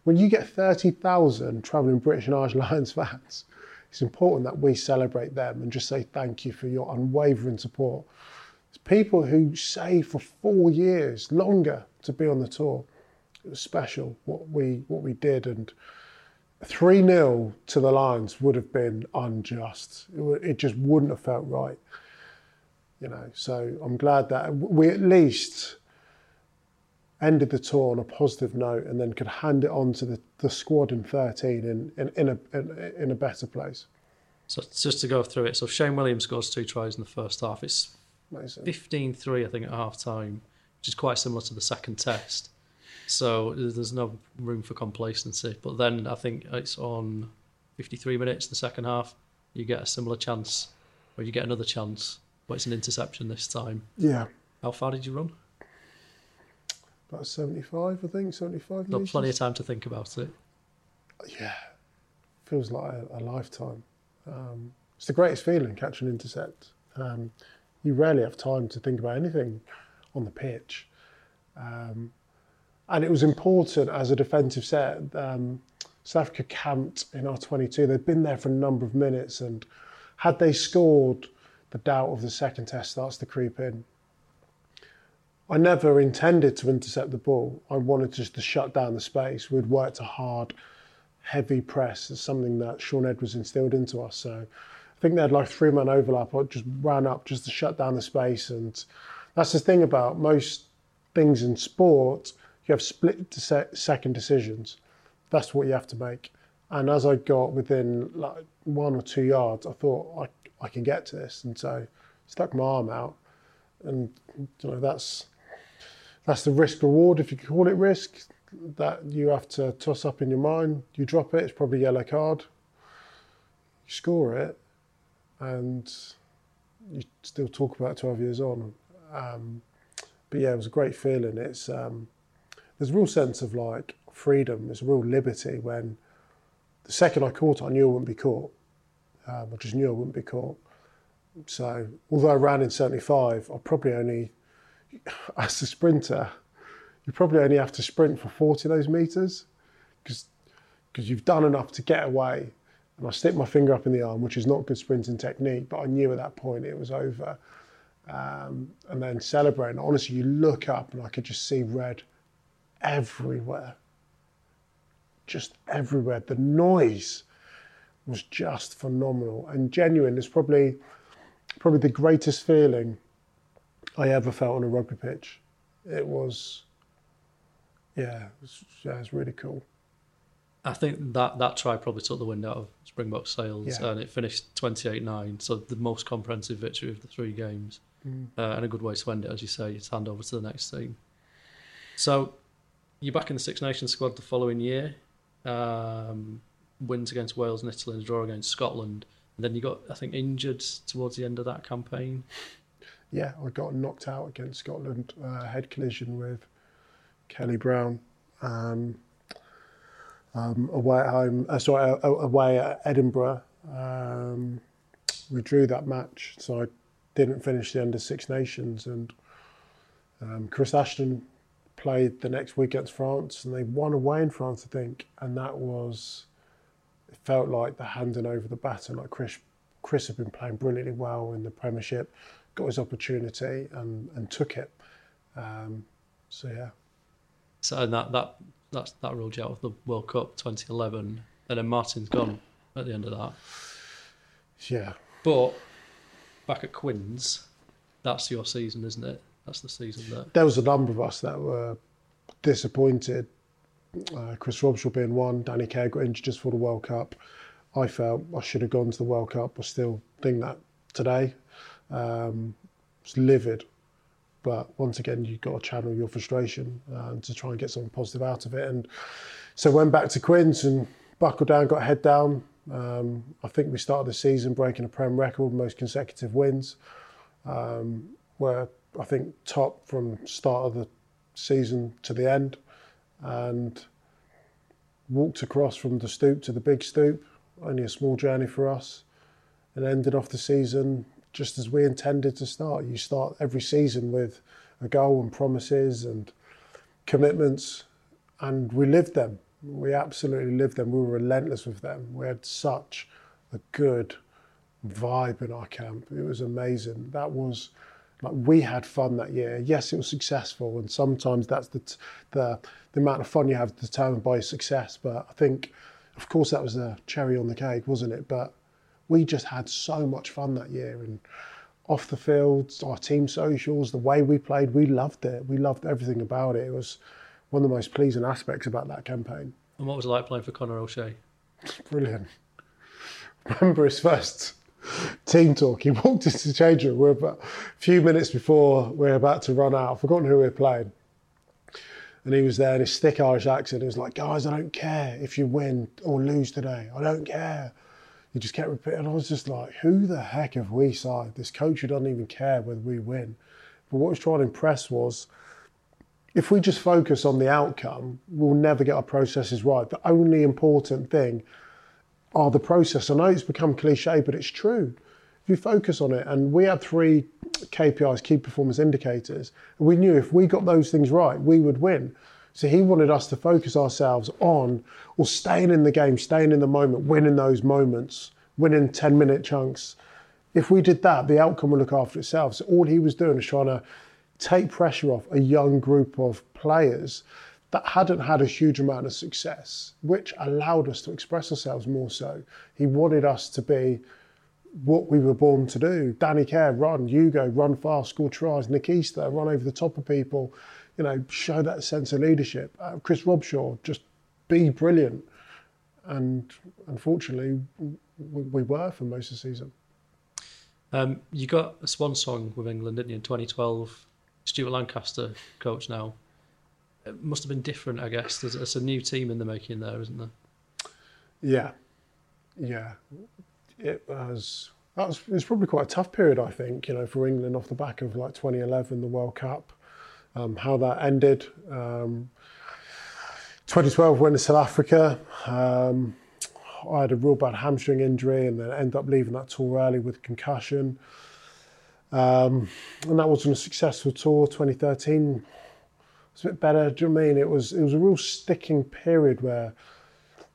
when you get 30,000 travelling British and Irish Lions fans, it's important that we celebrate them and just say thank you for your unwavering support. It's people who stay for four years longer to be on the tour. It was special what we what we did, and three 0 to the Lions would have been unjust. It, it just wouldn't have felt right, you know. So I'm glad that we at least ended the tour on a positive note and then could hand it on to the, the squad in 13 in, in, in, a, in, in a better place. So just to go through it, so Shane Williams scores two tries in the first half. It's 15-3, I think, at half time, which is quite similar to the second test. So there's no room for complacency. But then I think it's on 53 minutes, the second half, you get a similar chance, or you get another chance, but it's an interception this time. Yeah. How far did you run? about 75, I think, 75 Got plenty of time to think about it. Yeah, feels like a, a lifetime. Um, it's the greatest feeling, catch an intercept. Um, you rarely have time to think about anything on the pitch. Um, and it was important as a defensive set. Um, South Africa camped in our 22. They'd been there for a number of minutes, and had they scored, the doubt of the second test starts to creep in. I never intended to intercept the ball. I wanted just to shut down the space. We'd worked a hard, heavy press. It's something that Shaun Edwards instilled into us. So I think they had like three man overlap. I just ran up just to shut down the space. And that's the thing about most things in sport. You have split second decisions. That's what you have to make. And as I got within like one or two yards, I thought I, I can get to this. And so stuck my arm out. And you know, that's that's the risk reward, if you call it risk, that you have to toss up in your mind. You drop it, it's probably yellow card. You score it, and you still talk about it 12 years on. Um, but yeah, it was a great feeling. It's um, there's a real sense of like freedom. There's a real liberty when the second I caught, I knew I wouldn't be caught. Um, I just knew I wouldn't be caught. So although I ran in 75, I probably only as a sprinter, you probably only have to sprint for 40 of those meters because because you've done enough to get away. And I stick my finger up in the arm, which is not good sprinting technique, but I knew at that point it was over. Um, and then celebrating. Honestly, you look up and I could just see red everywhere. Just everywhere. The noise was just phenomenal and genuine. It's probably probably the greatest feeling I ever felt on a rugby pitch. It was, yeah, it was, yeah, it was really cool. I think that that try probably took the wind out of Springbok sails, yeah. and it finished 28-9. So the most comprehensive victory of the three games, mm. uh, and a good way to end it, as you say, to hand over to the next team. So you're back in the Six Nations squad the following year. Um, wins against Wales and Italy, and a draw against Scotland. And then you got, I think, injured towards the end of that campaign yeah, I got knocked out against Scotland, uh, head collision with Kelly Brown. Um, um, away at home, uh, sorry, away at Edinburgh. Um, we drew that match, so I didn't finish the under Six Nations. And um, Chris Ashton played the next week against France, and they won away in France, I think. And that was, it felt like the handing over the baton. Like Chris, Chris had been playing brilliantly well in the Premiership got his opportunity and, and took it. Um, so yeah. So that that that's that ruled you out of the World Cup 2011, and then Martin's gone at the end of that. Yeah. But back at Quins, that's your season, isn't it? That's the season that. There was a number of us that were disappointed. Uh, Chris Robshaw being one, Danny Care got injured just for the World Cup. I felt I should have gone to the World Cup. I still think that today. Um, it's livid, but once again, you've got to channel your frustration uh, to try and get something positive out of it. And so went back to Quins and buckled down, got head down. Um, I think we started the season breaking a Prem record, most consecutive wins. Um, were I think top from start of the season to the end, and walked across from the stoop to the big stoop. Only a small journey for us, and ended off the season just as we intended to start. You start every season with a goal and promises and commitments, and we lived them. We absolutely lived them. We were relentless with them. We had such a good vibe in our camp. It was amazing. That was like we had fun that year. Yes, it was successful, and sometimes that's the the the amount of fun you have determined by success. But I think, of course, that was a cherry on the cake, wasn't it? But we just had so much fun that year and off the field, our team socials, the way we played, we loved it. We loved everything about it. It was one of the most pleasing aspects about that campaign. And what was it like playing for Conor O'Shea? Brilliant. Remember his first team talk. He walked into the change room. We're about a few minutes before we're about to run out. I've forgotten who we we're playing. And he was there in his thick Irish accent. He was like, guys, I don't care if you win or lose today. I don't care he just kept repeating. I was just like, who the heck have we signed? This coach who doesn't even care whether we win. But what he was trying to impress was if we just focus on the outcome, we'll never get our processes right. The only important thing are the process. I know it's become cliche, but it's true. If you focus on it, and we had three KPIs, key performance indicators, and we knew if we got those things right, we would win. So he wanted us to focus ourselves on or staying in the game, staying in the moment, winning those moments, winning 10 minute chunks. If we did that, the outcome would look after itself. So all he was doing is trying to take pressure off a young group of players that hadn't had a huge amount of success, which allowed us to express ourselves more so. He wanted us to be what we were born to do. Danny Care, run, Ugo, run fast, score tries, Nick Easter, run over the top of people, you know, show that sense of leadership. Uh, Chris Robshaw, just be brilliant. And unfortunately, we, we were for most of the season. Um, you got a swan song with England, didn't you, in 2012? Stuart Lancaster, coach now. It must have been different, I guess. There's, it's a new team in the making there, isn't there? Yeah, yeah. It was that was was probably quite a tough period, I think. You know, for England off the back of like 2011, the World Cup, um, how that ended. Um, 2012 went to South Africa. Um, I had a real bad hamstring injury and then ended up leaving that tour early with concussion. Um, and that wasn't a successful tour. 2013 was a bit better. Do you know I mean? It was it was a real sticking period where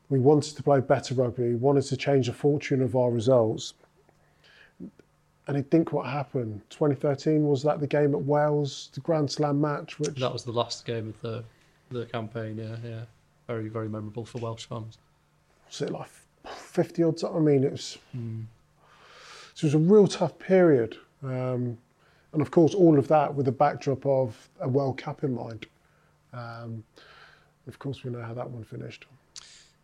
we wanted to play better rugby. We wanted to change the fortune of our results. And I think what happened. 2013 was that the game at Wales, the Grand Slam match, which that was the last game of the the campaign. Yeah, yeah, very very memorable for Welsh fans. Was it like 50 odds? I mean, it was. Mm. So it was a real tough period. Um, and of course, all of that with the backdrop of a World Cup in mind. Um, of course, we know how that one finished.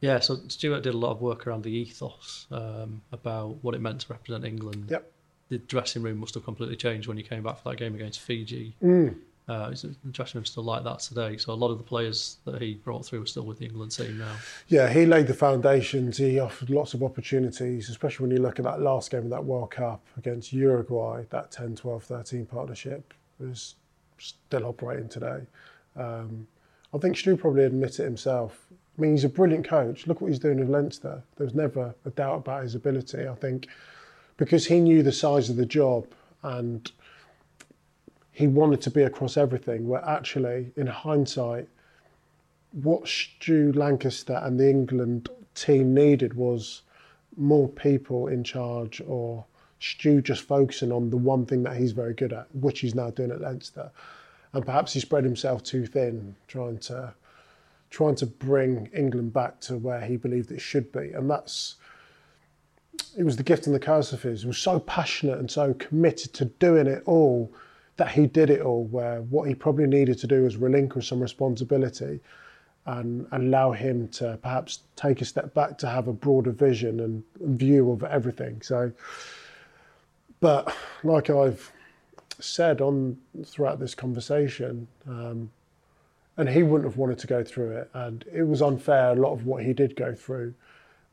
Yeah, so Stuart did a lot of work around the ethos um, about what it meant to represent England. Yep. The dressing room must have completely changed when you came back for that game against Fiji. Mm. Uh, the dressing room's still like that today. So a lot of the players that he brought through are still with the England team now. Yeah, he laid the foundations. He offered lots of opportunities, especially when you look at that last game of that World Cup against Uruguay. That 10, 12, 13 partnership is still operating today. Um, I think Stu probably admitted it himself. I mean, he's a brilliant coach. Look what he's doing with Leinster. There was never a doubt about his ability. I think because he knew the size of the job and – he wanted to be across everything, where actually, in hindsight, what Stu Lancaster and the England team needed was more people in charge or Stu just focusing on the one thing that he's very good at, which he's now doing at Leinster. And perhaps he spread himself too thin, trying to trying to bring England back to where he believed it should be. And that's it was the gift and the curse of his. He was so passionate and so committed to doing it all that he did it all, where what he probably needed to do was relinquish some responsibility and allow him to perhaps take a step back to have a broader vision and view of everything. So, but like I've said on throughout this conversation, um, and he wouldn't have wanted to go through it, and it was unfair a lot of what he did go through.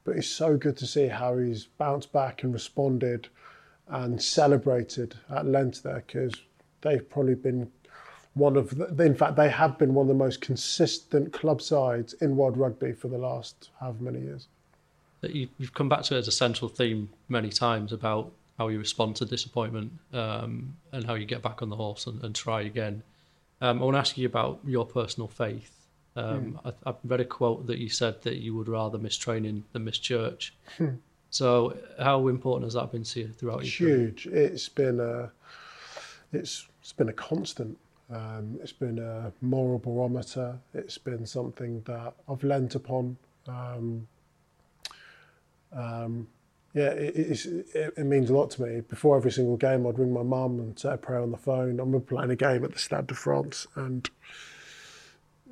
But it's so good to see how he's bounced back and responded and celebrated at Leinster because they've probably been one of the, in fact they have been one of the most consistent club sides in world rugby for the last however many years. You've come back to it as a central theme many times about how you respond to disappointment um, and how you get back on the horse and, and try again um, i want to ask you about your personal faith um, mm. I, I, read a quote that you said that you would rather miss training than miss church hmm. so how important has that been to you throughout it's your huge career? it's been a it's it's been a constant. Um, it's been a moral barometer. It's been something that I've lent upon. Um, um, yeah, it, it, means a lot to me. Before every single game, I'd ring my mum and say a prayer on the phone. I'm playing a game at the Stade de France, and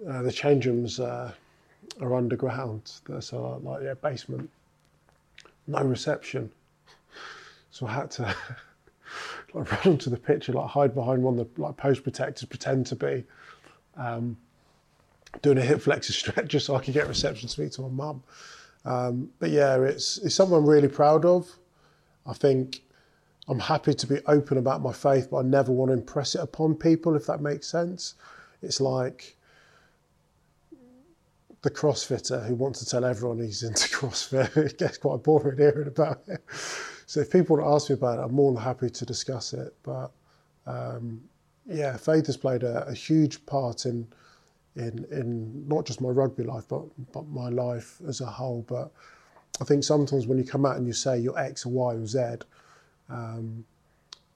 uh, the change rooms uh, are underground. So, like, yeah, basement, no reception. So I had to like run onto the pitch and like hide behind one of the like post protectors, pretend to be um, doing a hip flexor stretch just so I could get reception to speak to my mum. Um, but yeah, it's it's something I'm really proud of. I think I'm happy to be open about my faith, but I never want to impress it upon people, if that makes sense. It's like the CrossFitter who wants to tell everyone he's into CrossFit. it gets quite boring hearing about it. So if people want to ask me about it, I'm more than happy to discuss it. But um, yeah, faith has played a, a, huge part in in in not just my rugby life, but but my life as a whole. But I think sometimes when you come out and you say you're X or Y or Z, um,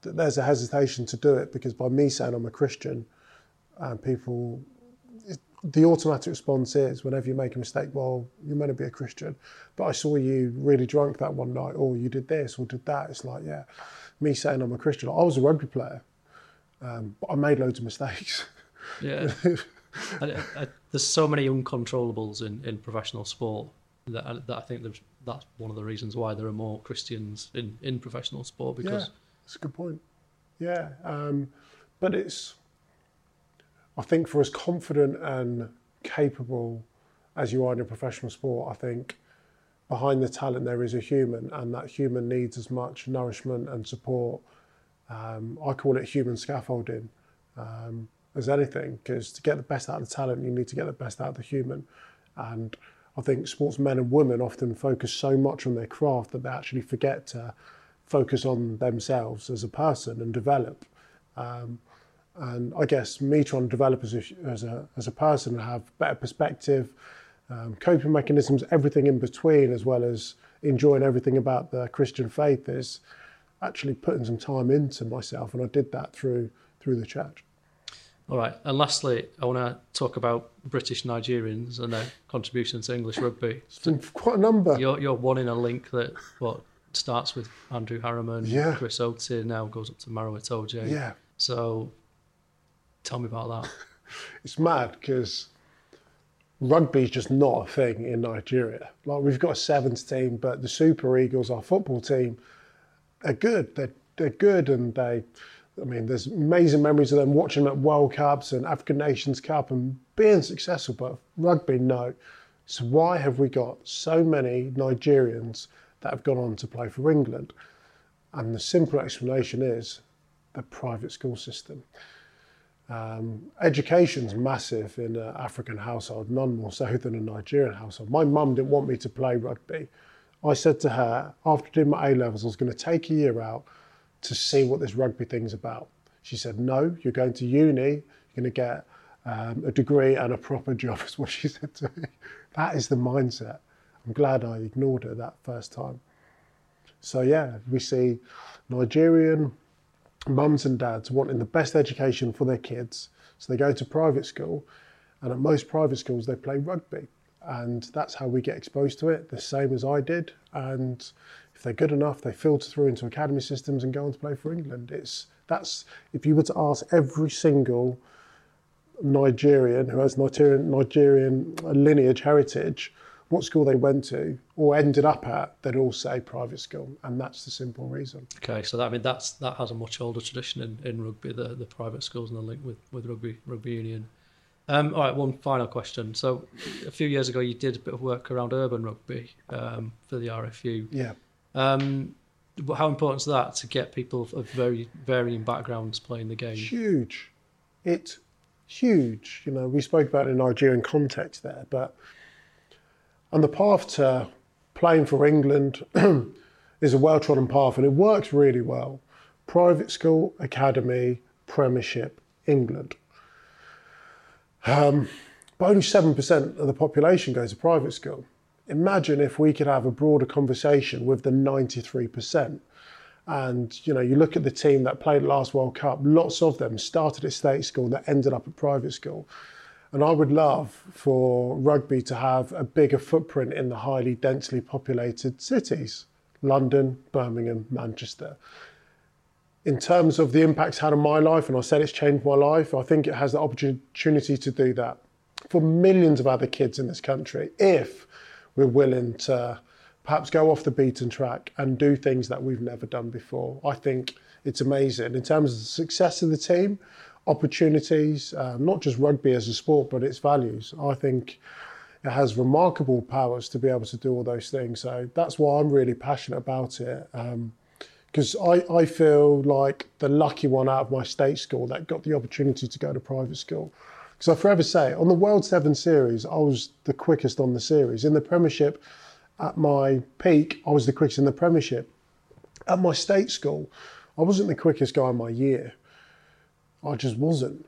there's a hesitation to do it because by me saying I'm a Christian, and people, the automatic response is whenever you make a mistake, well, you're meant to be a Christian, but I saw you really drunk that one night, or you did this or did that. It's like, yeah, me saying I'm a Christian. I was a rugby player, um, but I made loads of mistakes. Yeah. I, I, there's so many uncontrollables in, in professional sport that, that I think that's one of the reasons why there are more Christians in, in professional sport because yeah, that's a good point. Yeah, um, but it's I think for as confident and capable as you are in a professional sport, I think behind the talent there is a human, and that human needs as much nourishment and support. Um, I call it human scaffolding um, as anything, because to get the best out of the talent, you need to get the best out of the human. And I think sportsmen and women often focus so much on their craft that they actually forget to focus on themselves as a person and develop. Um, and I guess me trying to develop as a, as a, as a person and have better perspective, um, coping mechanisms, everything in between, as well as enjoying everything about the Christian faith, is actually putting some time into myself, and I did that through through the church. All right, and lastly, I want to talk about British Nigerians and their contribution to English rugby. It's quite a number. You're, you're one in a link that what starts with Andrew Harriman, yeah. Chris Oti, now goes up to Maro Itoje. Yeah. So, tell me about that. it's mad because rugby is just not a thing in Nigeria. Like we've got a sevens team, but the Super Eagles, our football team, are good. They're they're good and they I mean, there's amazing memories of them watching them at World Cups and African Nations Cup and being successful, but rugby, no. So why have we got so many Nigerians that have gone on to play for England? And the simple explanation is the private school system. Um, education's massive in an African household, none more so than a Nigerian household. My mum didn't want me to play rugby. I said to her, after doing my A levels, I was going to take a year out to see what this rugby thing's about. She said, No, you're going to uni, you're going to get um, a degree and a proper job, is what she said to me. That is the mindset. I'm glad I ignored her that first time. So, yeah, we see Nigerian mums and dads wanting the best education for their kids. So they go to private school, and at most private schools, they play rugby. And that's how we get exposed to it, the same as I did. And they're good enough, they filter through into academy systems and go on to play for England. It's that's if you were to ask every single Nigerian who has Nigerian Nigerian lineage heritage what school they went to or ended up at, they'd all say private school, and that's the simple reason. Okay, so that I mean that's that has a much older tradition in, in rugby, the, the private schools and the link with, with rugby rugby union. Um, all right, one final question. So, a few years ago, you did a bit of work around urban rugby um, for the RFU. Yeah. Um, how important is that to get people of very varying backgrounds playing the game? Huge. It's huge. You know, we spoke about in Nigerian context there, but and the path to playing for England is a well trodden path and it works really well. Private school, academy, Premiership, England. Um, but only 7% of the population goes to private school imagine if we could have a broader conversation with the 93%. And you know, you look at the team that played last World Cup. Lots of them started at state school that ended up at private school. And I would love for rugby to have a bigger footprint in the highly densely populated cities, London, Birmingham, Manchester. In terms of the impact it's had on my life, and I said it's changed my life, I think it has the opportunity to do that for millions of other kids in this country if we're willing to perhaps go off the beaten track and do things that we've never done before. I think it's amazing in terms of the success of the team, opportunities, uh, not just rugby as a sport, but its values. I think it has remarkable powers to be able to do all those things. So that's why I'm really passionate about it. because um, I, I feel like the lucky one out of my state school that got the opportunity to go to private school. Because I forever say, on the World Seven Series, I was the quickest on the series. In the Premiership, at my peak, I was the quickest in the Premiership. At my state school, I wasn't the quickest guy in my year. I just wasn't.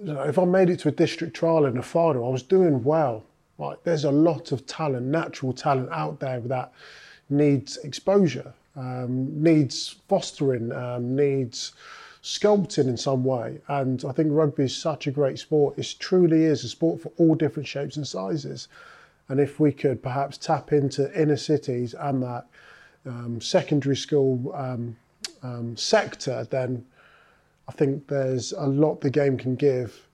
you know, if I made it to a district trial in a final, I was doing well. Like there's a lot of talent, natural talent out there that needs exposure, um, needs fostering, um, needs sculpting in some way. And I think rugby is such a great sport. It truly is a sport for all different shapes and sizes. And if we could perhaps tap into inner cities and that um, secondary school um, um, sector, then I think there's a lot the game can give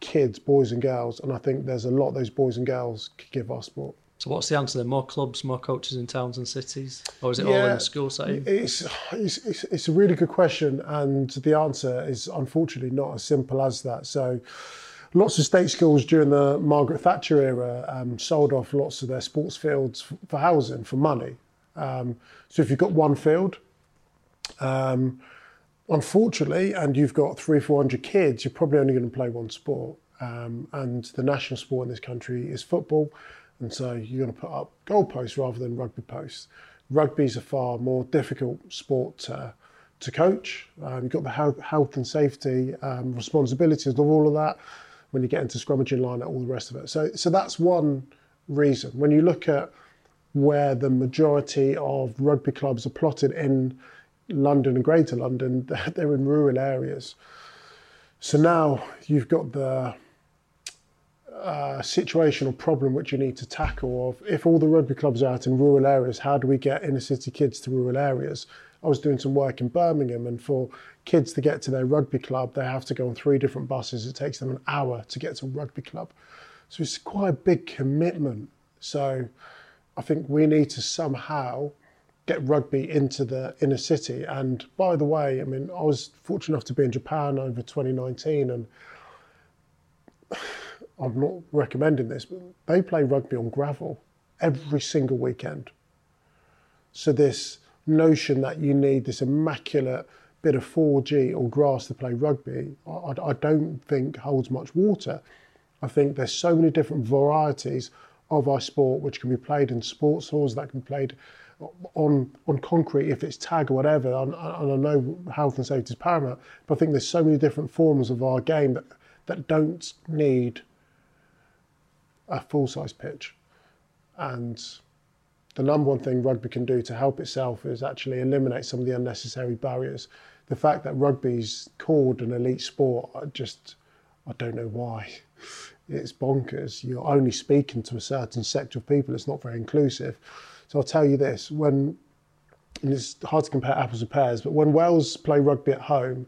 kids, boys and girls, and I think there's a lot those boys and girls could give our sport. So what's the answer then? More clubs, more coaches in towns and cities, or is it yeah, all in the school setting? It's, it's, it's it's a really good question, and the answer is unfortunately not as simple as that. So. Lots of state schools during the Margaret Thatcher era um, sold off lots of their sports fields for housing, for money. Um, so if you've got one field, um, unfortunately, and you've got three, four hundred kids, you're probably only going to play one sport. Um, and the national sport in this country is football, and so you're going to put up goalposts rather than rugby posts. Rugby is a far more difficult sport to, to coach. Um, you've got the health, health and safety um, responsibilities of all of that when you get into scrummaging line and all the rest of it. So, so that's one reason. When you look at where the majority of rugby clubs are plotted in London and Greater London, they're in rural areas. So now you've got the uh, situation or problem which you need to tackle of if all the rugby clubs are out in rural areas, how do we get inner city kids to rural areas? I was doing some work in Birmingham, and for kids to get to their rugby club, they have to go on three different buses. It takes them an hour to get to a rugby club. So it's quite a big commitment. So I think we need to somehow get rugby into the inner city. And by the way, I mean, I was fortunate enough to be in Japan over 2019 and I'm not recommending this, but they play rugby on gravel every single weekend. So this notion that you need this immaculate bit of 4G or grass to play rugby, I, I don't think holds much water. I think there's so many different varieties of our sport which can be played in sports halls, that can be played on on concrete if it's tag or whatever. And, and I know health and safety is paramount, but I think there's so many different forms of our game that that don't need a full size pitch. And the number one thing rugby can do to help itself is actually eliminate some of the unnecessary barriers. The fact that rugby's called an elite sport, I just I don't know why. It's bonkers. You're only speaking to a certain sector of people. It's not very inclusive. So I'll tell you this: when it's hard to compare apples and pears, but when Wales play rugby at home,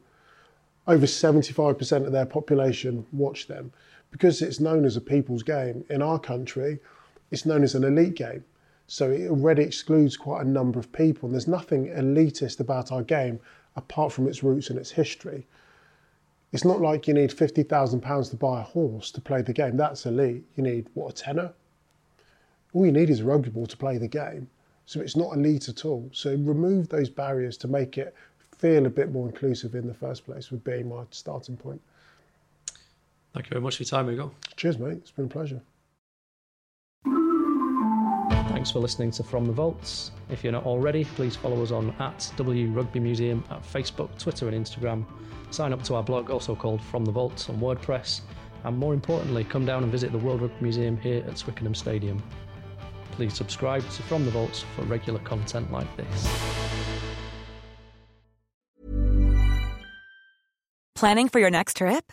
over 75% of their population watch them because it's known as a people's game. In our country, it's known as an elite game. So it already excludes quite a number of people. And there's nothing elitist about our game apart from its roots and its history. It's not like you need £50,000 to buy a horse to play the game. That's elite. You need, what, a tenner? all you need is a rugby ball to play the game. So it's not elite at all. So remove those barriers to make it feel a bit more inclusive in the first place would be my starting point. Thank you very much for your time, Ugo. Cheers, mate. It's been a pleasure. Thanks for listening to From the Vaults. If you're not already, please follow us on at W Rugby Museum at Facebook, Twitter, and Instagram. Sign up to our blog, also called From the Vaults, on WordPress. And more importantly, come down and visit the World Rugby Museum here at Twickenham Stadium. Please subscribe to From the Vaults for regular content like this. Planning for your next trip?